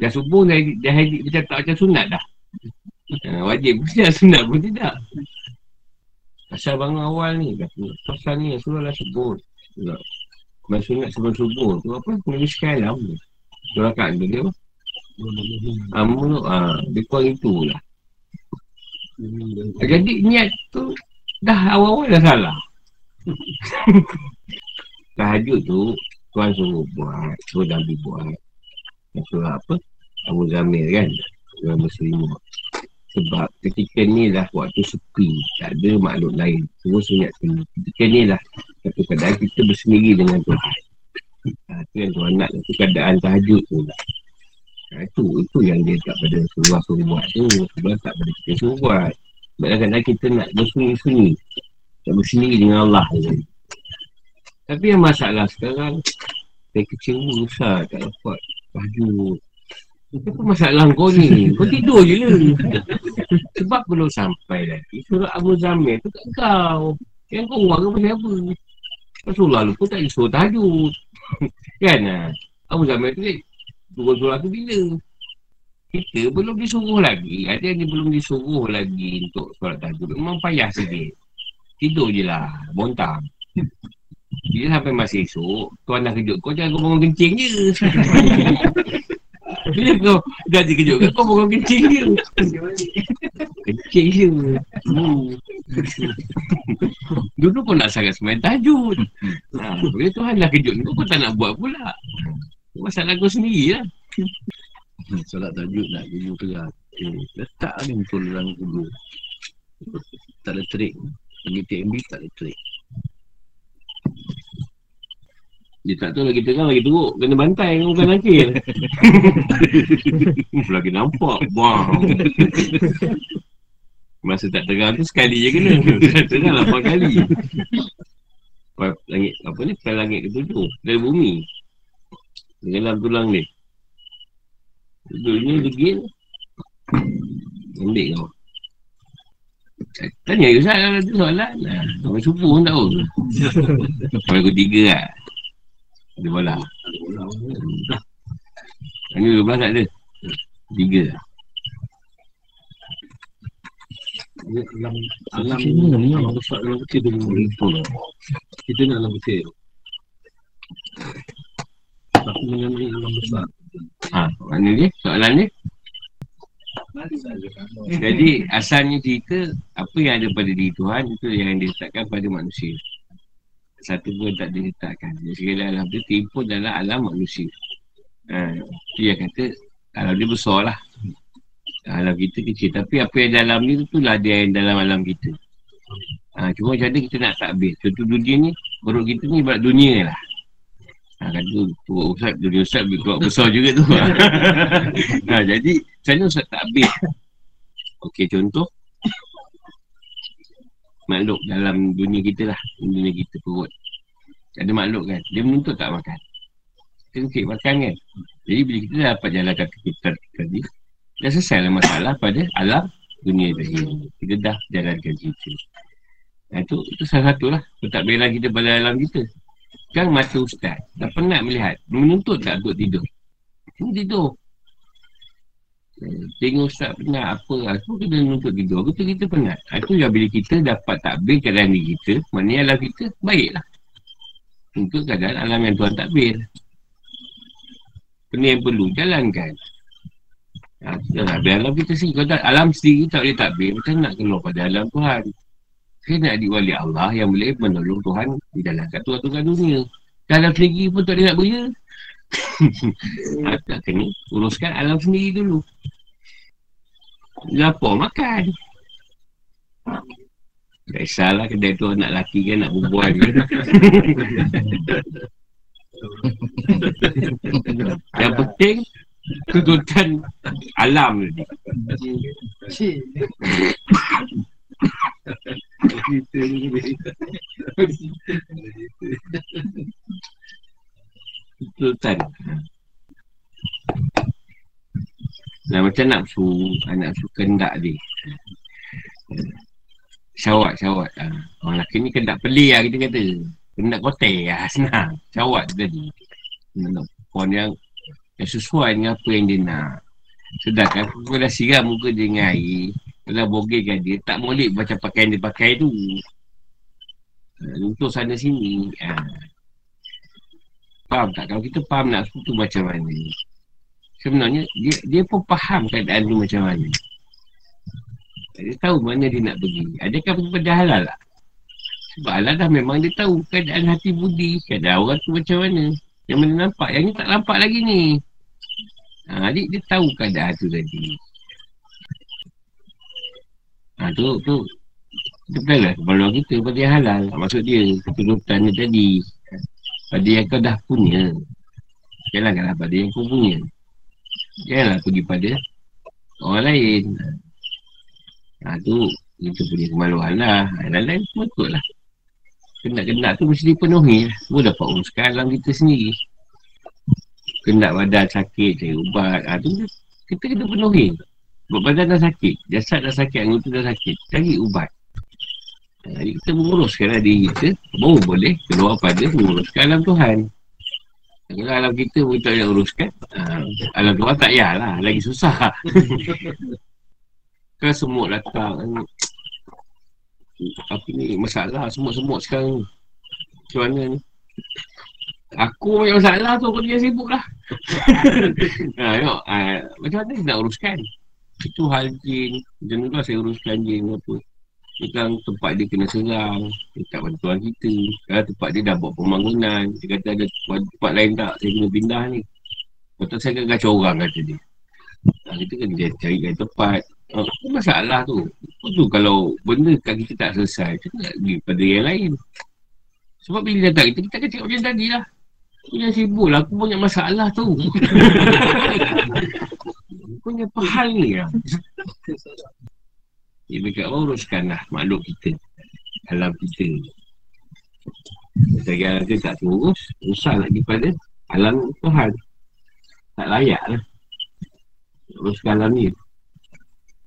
Dah subuh, dah, dah, dah, dia tak macam sunat dah. Ha, wajib dah sunat pun tidak. Asal bangun awal ni, kata, pasal ni Rasulullah dah sebut. Maksud sunat sebelum subuh tu apa? Menulis kalam ni. Surakat tu dia apa? Amu, ah, dia kurang itu lah. Jadi niat tu dah awal-awal dah salah. Tahajud tu Tuan suruh buat, suruh Nabi buat. Suruh apa? Abu Zamir kan? Suruh Muslim Sebab ketika ni lah waktu sepi. Tak ada makhluk lain. Semua sunyak sini. Ketika ni lah satu keadaan kita bersendiri dengan Tuhan. Ha, tu yang Tuhan nak. Itu keadaan tahajud tu lah. Ha, itu, itu yang dia tak pada suruh suruh buat tu. Sebab tak pada kita suruh buat. Sebab kadang-kadang kita nak bersunyi-sunyi. Tak bersendiri dengan Allah. Je. Tapi yang masalah sekarang Saya kecewa besar tak dapat Tahajud Apa masalah kau ni? Kau tidur je. Lah Sebab belum sampai lagi Surat Abu Zamir tu kat kau. Yang kau buat ke pasal apa? Rasulullah lupa tak disuruh tahajud. Kan? Lah Abu Zamir tu Turun surah tu bila? Kita belum disuruh lagi. Ada yang belum disuruh lagi Untuk solat tahajud. Memang payah sikit. Tidur je lah Bontang. Dia sampai masa esok, tuan dah kejut kau jangan kau bangun kencing je. Bila kau dah dikejut kau bangun kencing je. kencing je. Hmm. Dulu kau nak sangat semain tajud. Ha, bila Tuhan dah kejut kau, kau tak nak buat pula. Masalah kau sendiri lah. Solat tajud nak jujur keras. Eh, letak ni betul dalam kudu. Tak ada trik. Bagi TMB tak ada trik. Dia tak tahu lagi terang lagi teruk. Kena bantai dengan bukan nakil. Lagi nampak. Wah. Masa tak terang tu sekali je kena. Terang lapan kali. Langit apa ni? Bukan langit ketujuh. Dari bumi. Dalam tulang ni Duduk ni degil. Ambil kau Tanya ke saya tu soalan Sampai subuh pun tahu. Sampai aku tiga lah Ada bola Tanya dua belas tak ada Tiga lah Alam alam ni alam besar alam kecil tu kita nak alam kecil tapi mengenai alam besar Ha, mana dia? Soalan dia? Jadi asalnya cerita Apa yang ada pada diri Tuhan Itu yang diletakkan pada manusia Satu pun tak diletakkan. Jadi segala alam itu timpul dalam alam manusia. Ha, Itu yang kata Alam dia besar lah. Alam kita kecil. Tapi apa yang dalam ni Itulah dia yang dalam alam kita. Ha, Cuma macam mana kita nak takbir? Contoh dunia ni Perut kita ni buat dunia lah. Ha, kan tu, tu Ustaz, dunia Ustaz keluar besar juga tu. ha, jadi, macam mana Ustaz tak habis? Okey, contoh. Makhluk dalam dunia kita lah. Dunia kita perut. Ada makhluk kan. Dia menuntut tak makan. Kita mungkin makan kan. Jadi, bila kita dapat jalan kata kita tadi, dah selesai lah masalah pada alam dunia tadi. Kita dah jalankan cerita. Nah, itu, itu salah satu lah. Letak bela kita pada alam kita. Sekarang masa ustaz. Dah penat melihat. Menuntut tak untuk tidur? Ini tidur. Eh, Tengok ustaz penat apa lah. Semua kena menuntut tidur. Kita kita penat. Itu yang bila kita dapat takbir keadaan diri kita. Maknanya alam kita baiklah. Untuk keadaan alam yang Tuhan takbir. Benda yang perlu jalankan. Ha, kita nak biar alam kita sendiri. Kalau tak, alam sendiri tak boleh takbir. Macam nak keluar pada alam Tuhan. Kita nak diwali Allah yang boleh menolong Tuhan di dalam satu tuan dunia. Dalam sendiri pun tak boleh nak beria. tak kena uruskan alam sendiri dulu. Lapor makan. Tak kisahlah kedai tu anak lelaki kan nak berbual ke. Yang penting tuntutan alam ni. Tuntutan. Nah, macam nafsu, ah, nafsu kendak dia. Syawat, syawat. Ha. Orang lelaki ni kendak peli lah kita kata. Kendak kote lah, senang. Syawat tadi. Perempuan yang, yang sesuai dengan apa yang dia nak. Sedangkan kau dah siram muka dia dengan air. Kau dah bogeykan dia. Tak molek macam pakaian dia pakai tu. Ha, untuk sana sini. Ha. Faham tak? Kalau kita faham nafsu tu macam mana. Sebenarnya dia dia pun faham keadaan tu macam mana. Dia tahu mana dia nak pergi. Adakah pada halal tak? Sebab halal dah memang dia tahu keadaan hati budi. Keadaan orang tu macam mana. Yang mana nampak. Yang ni tak nampak lagi ni. Ha, adik dia tahu keadaan tu tadi. Ha, tu, tu. Itu betul lah. Kebaluan kita pada halal. Maksud dia, keturutan dia tadi. Pada yang kau dah punya. Janganlah pada yang kau punya. Janganlah pergi pada orang lain. Ha tu itu punya kemaluan lah. Ha, lain-lain betul lah. Kendak-kendak tu mesti dipenuhi lah. Semua dapat uruskan alam kita sendiri. Kendak badan sakit, cari ubat. Ha tu kita kena penuhi. Sebab badan dah sakit. Jasad dah sakit, anggota dah sakit. Cari ubat. Jadi kita menguruskan diri kita. Baru boleh keluar pada menguruskan alam Tuhan. Kalau alam kita pun tak nak uruskan. Ha, alam Tuhan tak payahlah. Lagi susah. Kan semut datang Apa ni masalah semut-semut sekarang Macam mana ni Aku banyak masalah tu Aku dia sibuk lah ha, tengok, ha, Macam mana nak uruskan Itu hal jin Macam tu lah saya uruskan jin apa Sekarang tempat dia kena serang Dekat bantuan kita Sekarang tempat dia dah buat pembangunan Dia kata ada tempat, lain tak Saya kena pindah ni Lepas saya kena kacau orang kata dia ha, Kita kena dia cari tempat Uh, masalah tu. Apa tu kalau benda kat kita tak selesai, kita nak pergi pada yang lain. Sebab bila datang kita, kita akan cakap macam tadi lah. Aku jangan sibuk lah, aku banyak masalah tu. Punya pahal ni lah. Dia berkata, oh, uruskan lah makhluk kita. Alam kita. Saya alam kita tak terurus, usah lagi pada alam Tuhan. Tak layak lah. Uruskan alam ni.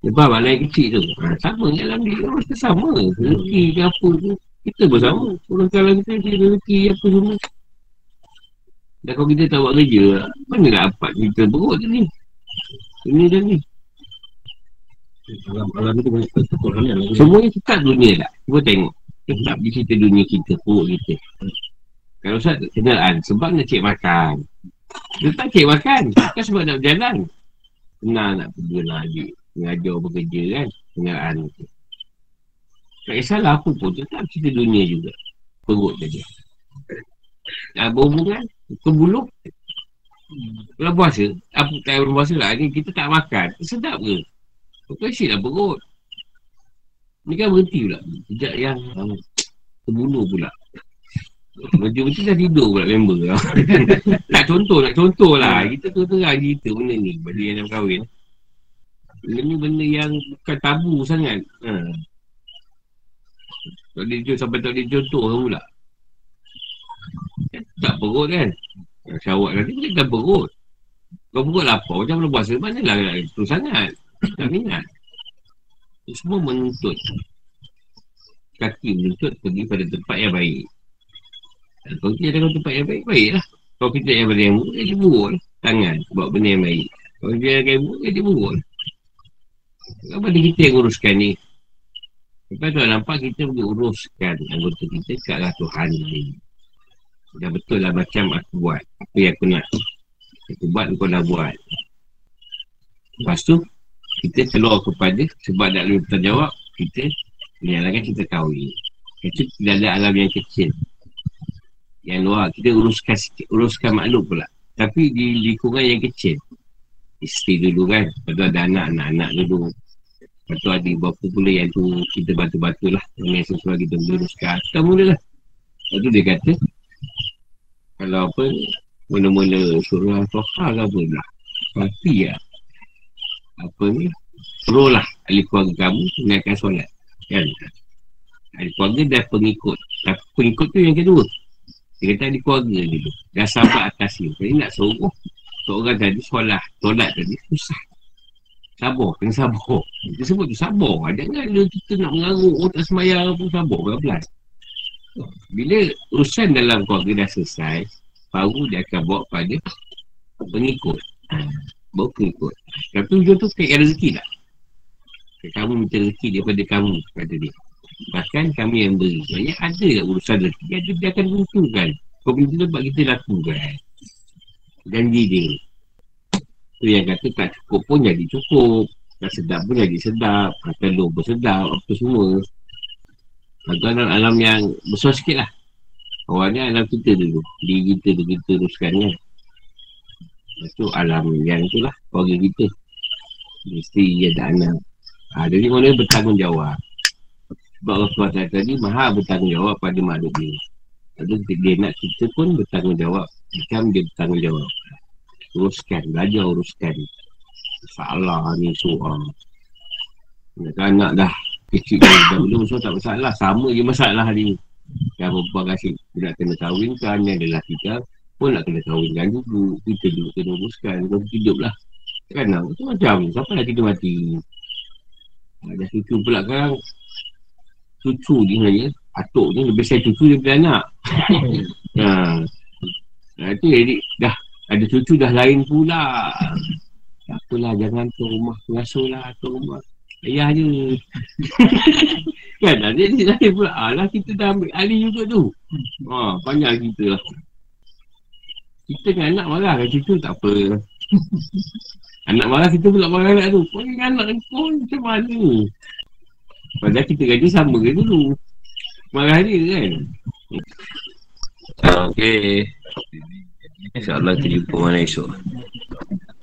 Dia faham anak yang kecil tu. Ha, sama dalam diri orang kita sama. Rezeki ke apa tu. Kita pun sama. Orang kalau kita cari rezeki apa semua. Dan kalau kita tak buat kerja, mana nak dapat kita berut ni. Ini dan ni. Alam itu banyak ketutupan ni. Semuanya tetap dunia tak? Cuba tengok. Tetap di cerita dunia kita, perut kita. Kalau Ustaz kenal sebab nak cek makan. Dia tak cek makan. Kan sebab nak berjalan. Senang nak pergi lagi mengajar bekerja kan kenderaan tu tak kisahlah apa pun tetap cerita dunia juga perut saja nah, berhubungan ke bulu kalau puasa apa tak ada puasa lah ni kita tak makan sedap ke Kau lah perut ni kan berhenti pula sejak yang um, terbulu pula macam-macam dah tidur pula member Tak contoh, nak contoh lah Kita tu terang cerita benda ni Bagi yang nak kahwin Benda ni benda yang bukan tabu sangat. Ha. Tak boleh jujur sampai tak boleh contoh kan pula. Tak perut kan. Syawak nanti boleh tak perut. Kalau perut lapar macam mana puasa. Mana lah itu sangat. Itu semua menuntut. Kaki menuntut pergi pada tempat yang baik. Ha, Kalau kita ada tempat yang baik, baik lah. Kalau kita yang benda yang buruk, dia buruk. Tangan buat benda yang baik. Kalau dia yang buruk, dia buruk dia kita yang uruskan ni? Lepas tu nampak kita pergi uruskan anggota kita kat lah Tuhan ni. Dah betul lah macam aku buat. Apa yang aku nak. Aku buat, kau dah buat. Lepas tu, kita keluar kepada sebab tak boleh bertanggungjawab, kita menyalahkan kita kahwin. Itu tidak ada alam yang kecil. Yang luar, kita uruskan sikit, uruskan makhluk pula. Tapi di lingkungan yang kecil. Isteri dulu kan. Lepas tu ada anak, anak-anak dulu. Lepas tu ada berapa pula yang tu kita batu-batu lah. Yang sesuai kita uruskan. Kita mula lah. Lepas tu dia kata, kalau apa, mula-mula surah soha ke apa lah. Pasti lah. Apa ni, suruh lah ahli keluarga kamu mengenaikan solat. Kan? Ahli keluarga dah pengikut. Tapi pengikut tu yang kedua. Dia kata ahli keluarga dulu. Dah sabar atas ni. Jadi nak suruh seorang tadi solat. Solat tadi susah. Sabar. Kena sabar. Dia sebut tu sabar. Jangan dia kita nak mengaruk. Oh tak semayang pun sabar. Belas. Bila urusan dalam keluarga dah selesai, baru dia akan bawa pada pengikut. Bawa pengikut. Tapi ujung tu kaya rezeki tak? Kamu minta rezeki daripada kamu kata dia. Bahkan kami yang beri. Maksudnya ada tak urusan rezeki. Dia, dia akan tentukan. Kau minta tempat kita lakukan. Janji dia. Tu yang kata tak cukup pun jadi cukup. Tak sedap pun jadi sedap. Telur pun sedap. Apa semua. Itu alam yang besar sikit lah. Awalnya alam kita dulu. Diri kita tu kita teruskan kan. Itu alam yang tu lah. Keluarga kita. Mesti dia ada anak. Ha, jadi mana bertanggungjawab. Sebab Allah SWT tadi maha bertanggungjawab pada makhluk dia. Lalu dia nak kita pun bertanggungjawab. Macam dia bertanggungjawab. Uruskan, belajar uruskan. Masalah ni soal. Anak-anak dah kecil dah dulu so tak masalah. Sama je masalah ni. Yang perempuan kasih nak kena kahwinkan, yang adalah kita pun nak kena kahwinkan dulu. Kita juga kena uruskan. Kita hidup lah. Kan nak? Itu macam siapa nak kita mati. Ada cucu pula kan Cucu ni sebenarnya Atuk ni lebih saya cucu daripada anak ha. Nah itu jadi dah Ada cucu dah lain pula Tak apalah jangan tu rumah pengasuh lah Tu rumah Ayah je Kan dah jadi lain pula Alah kita dah ambil alih juga tu ha, Banyak kita lah Kita kan anak marah kan cucu tak apa. Anak marah kita pula marah anak tu. Kau ni anak pun macam mana? Padahal kita gaji sama ke dulu. Marah dia kan? Okay InsyaAllah kita jumpa mana esok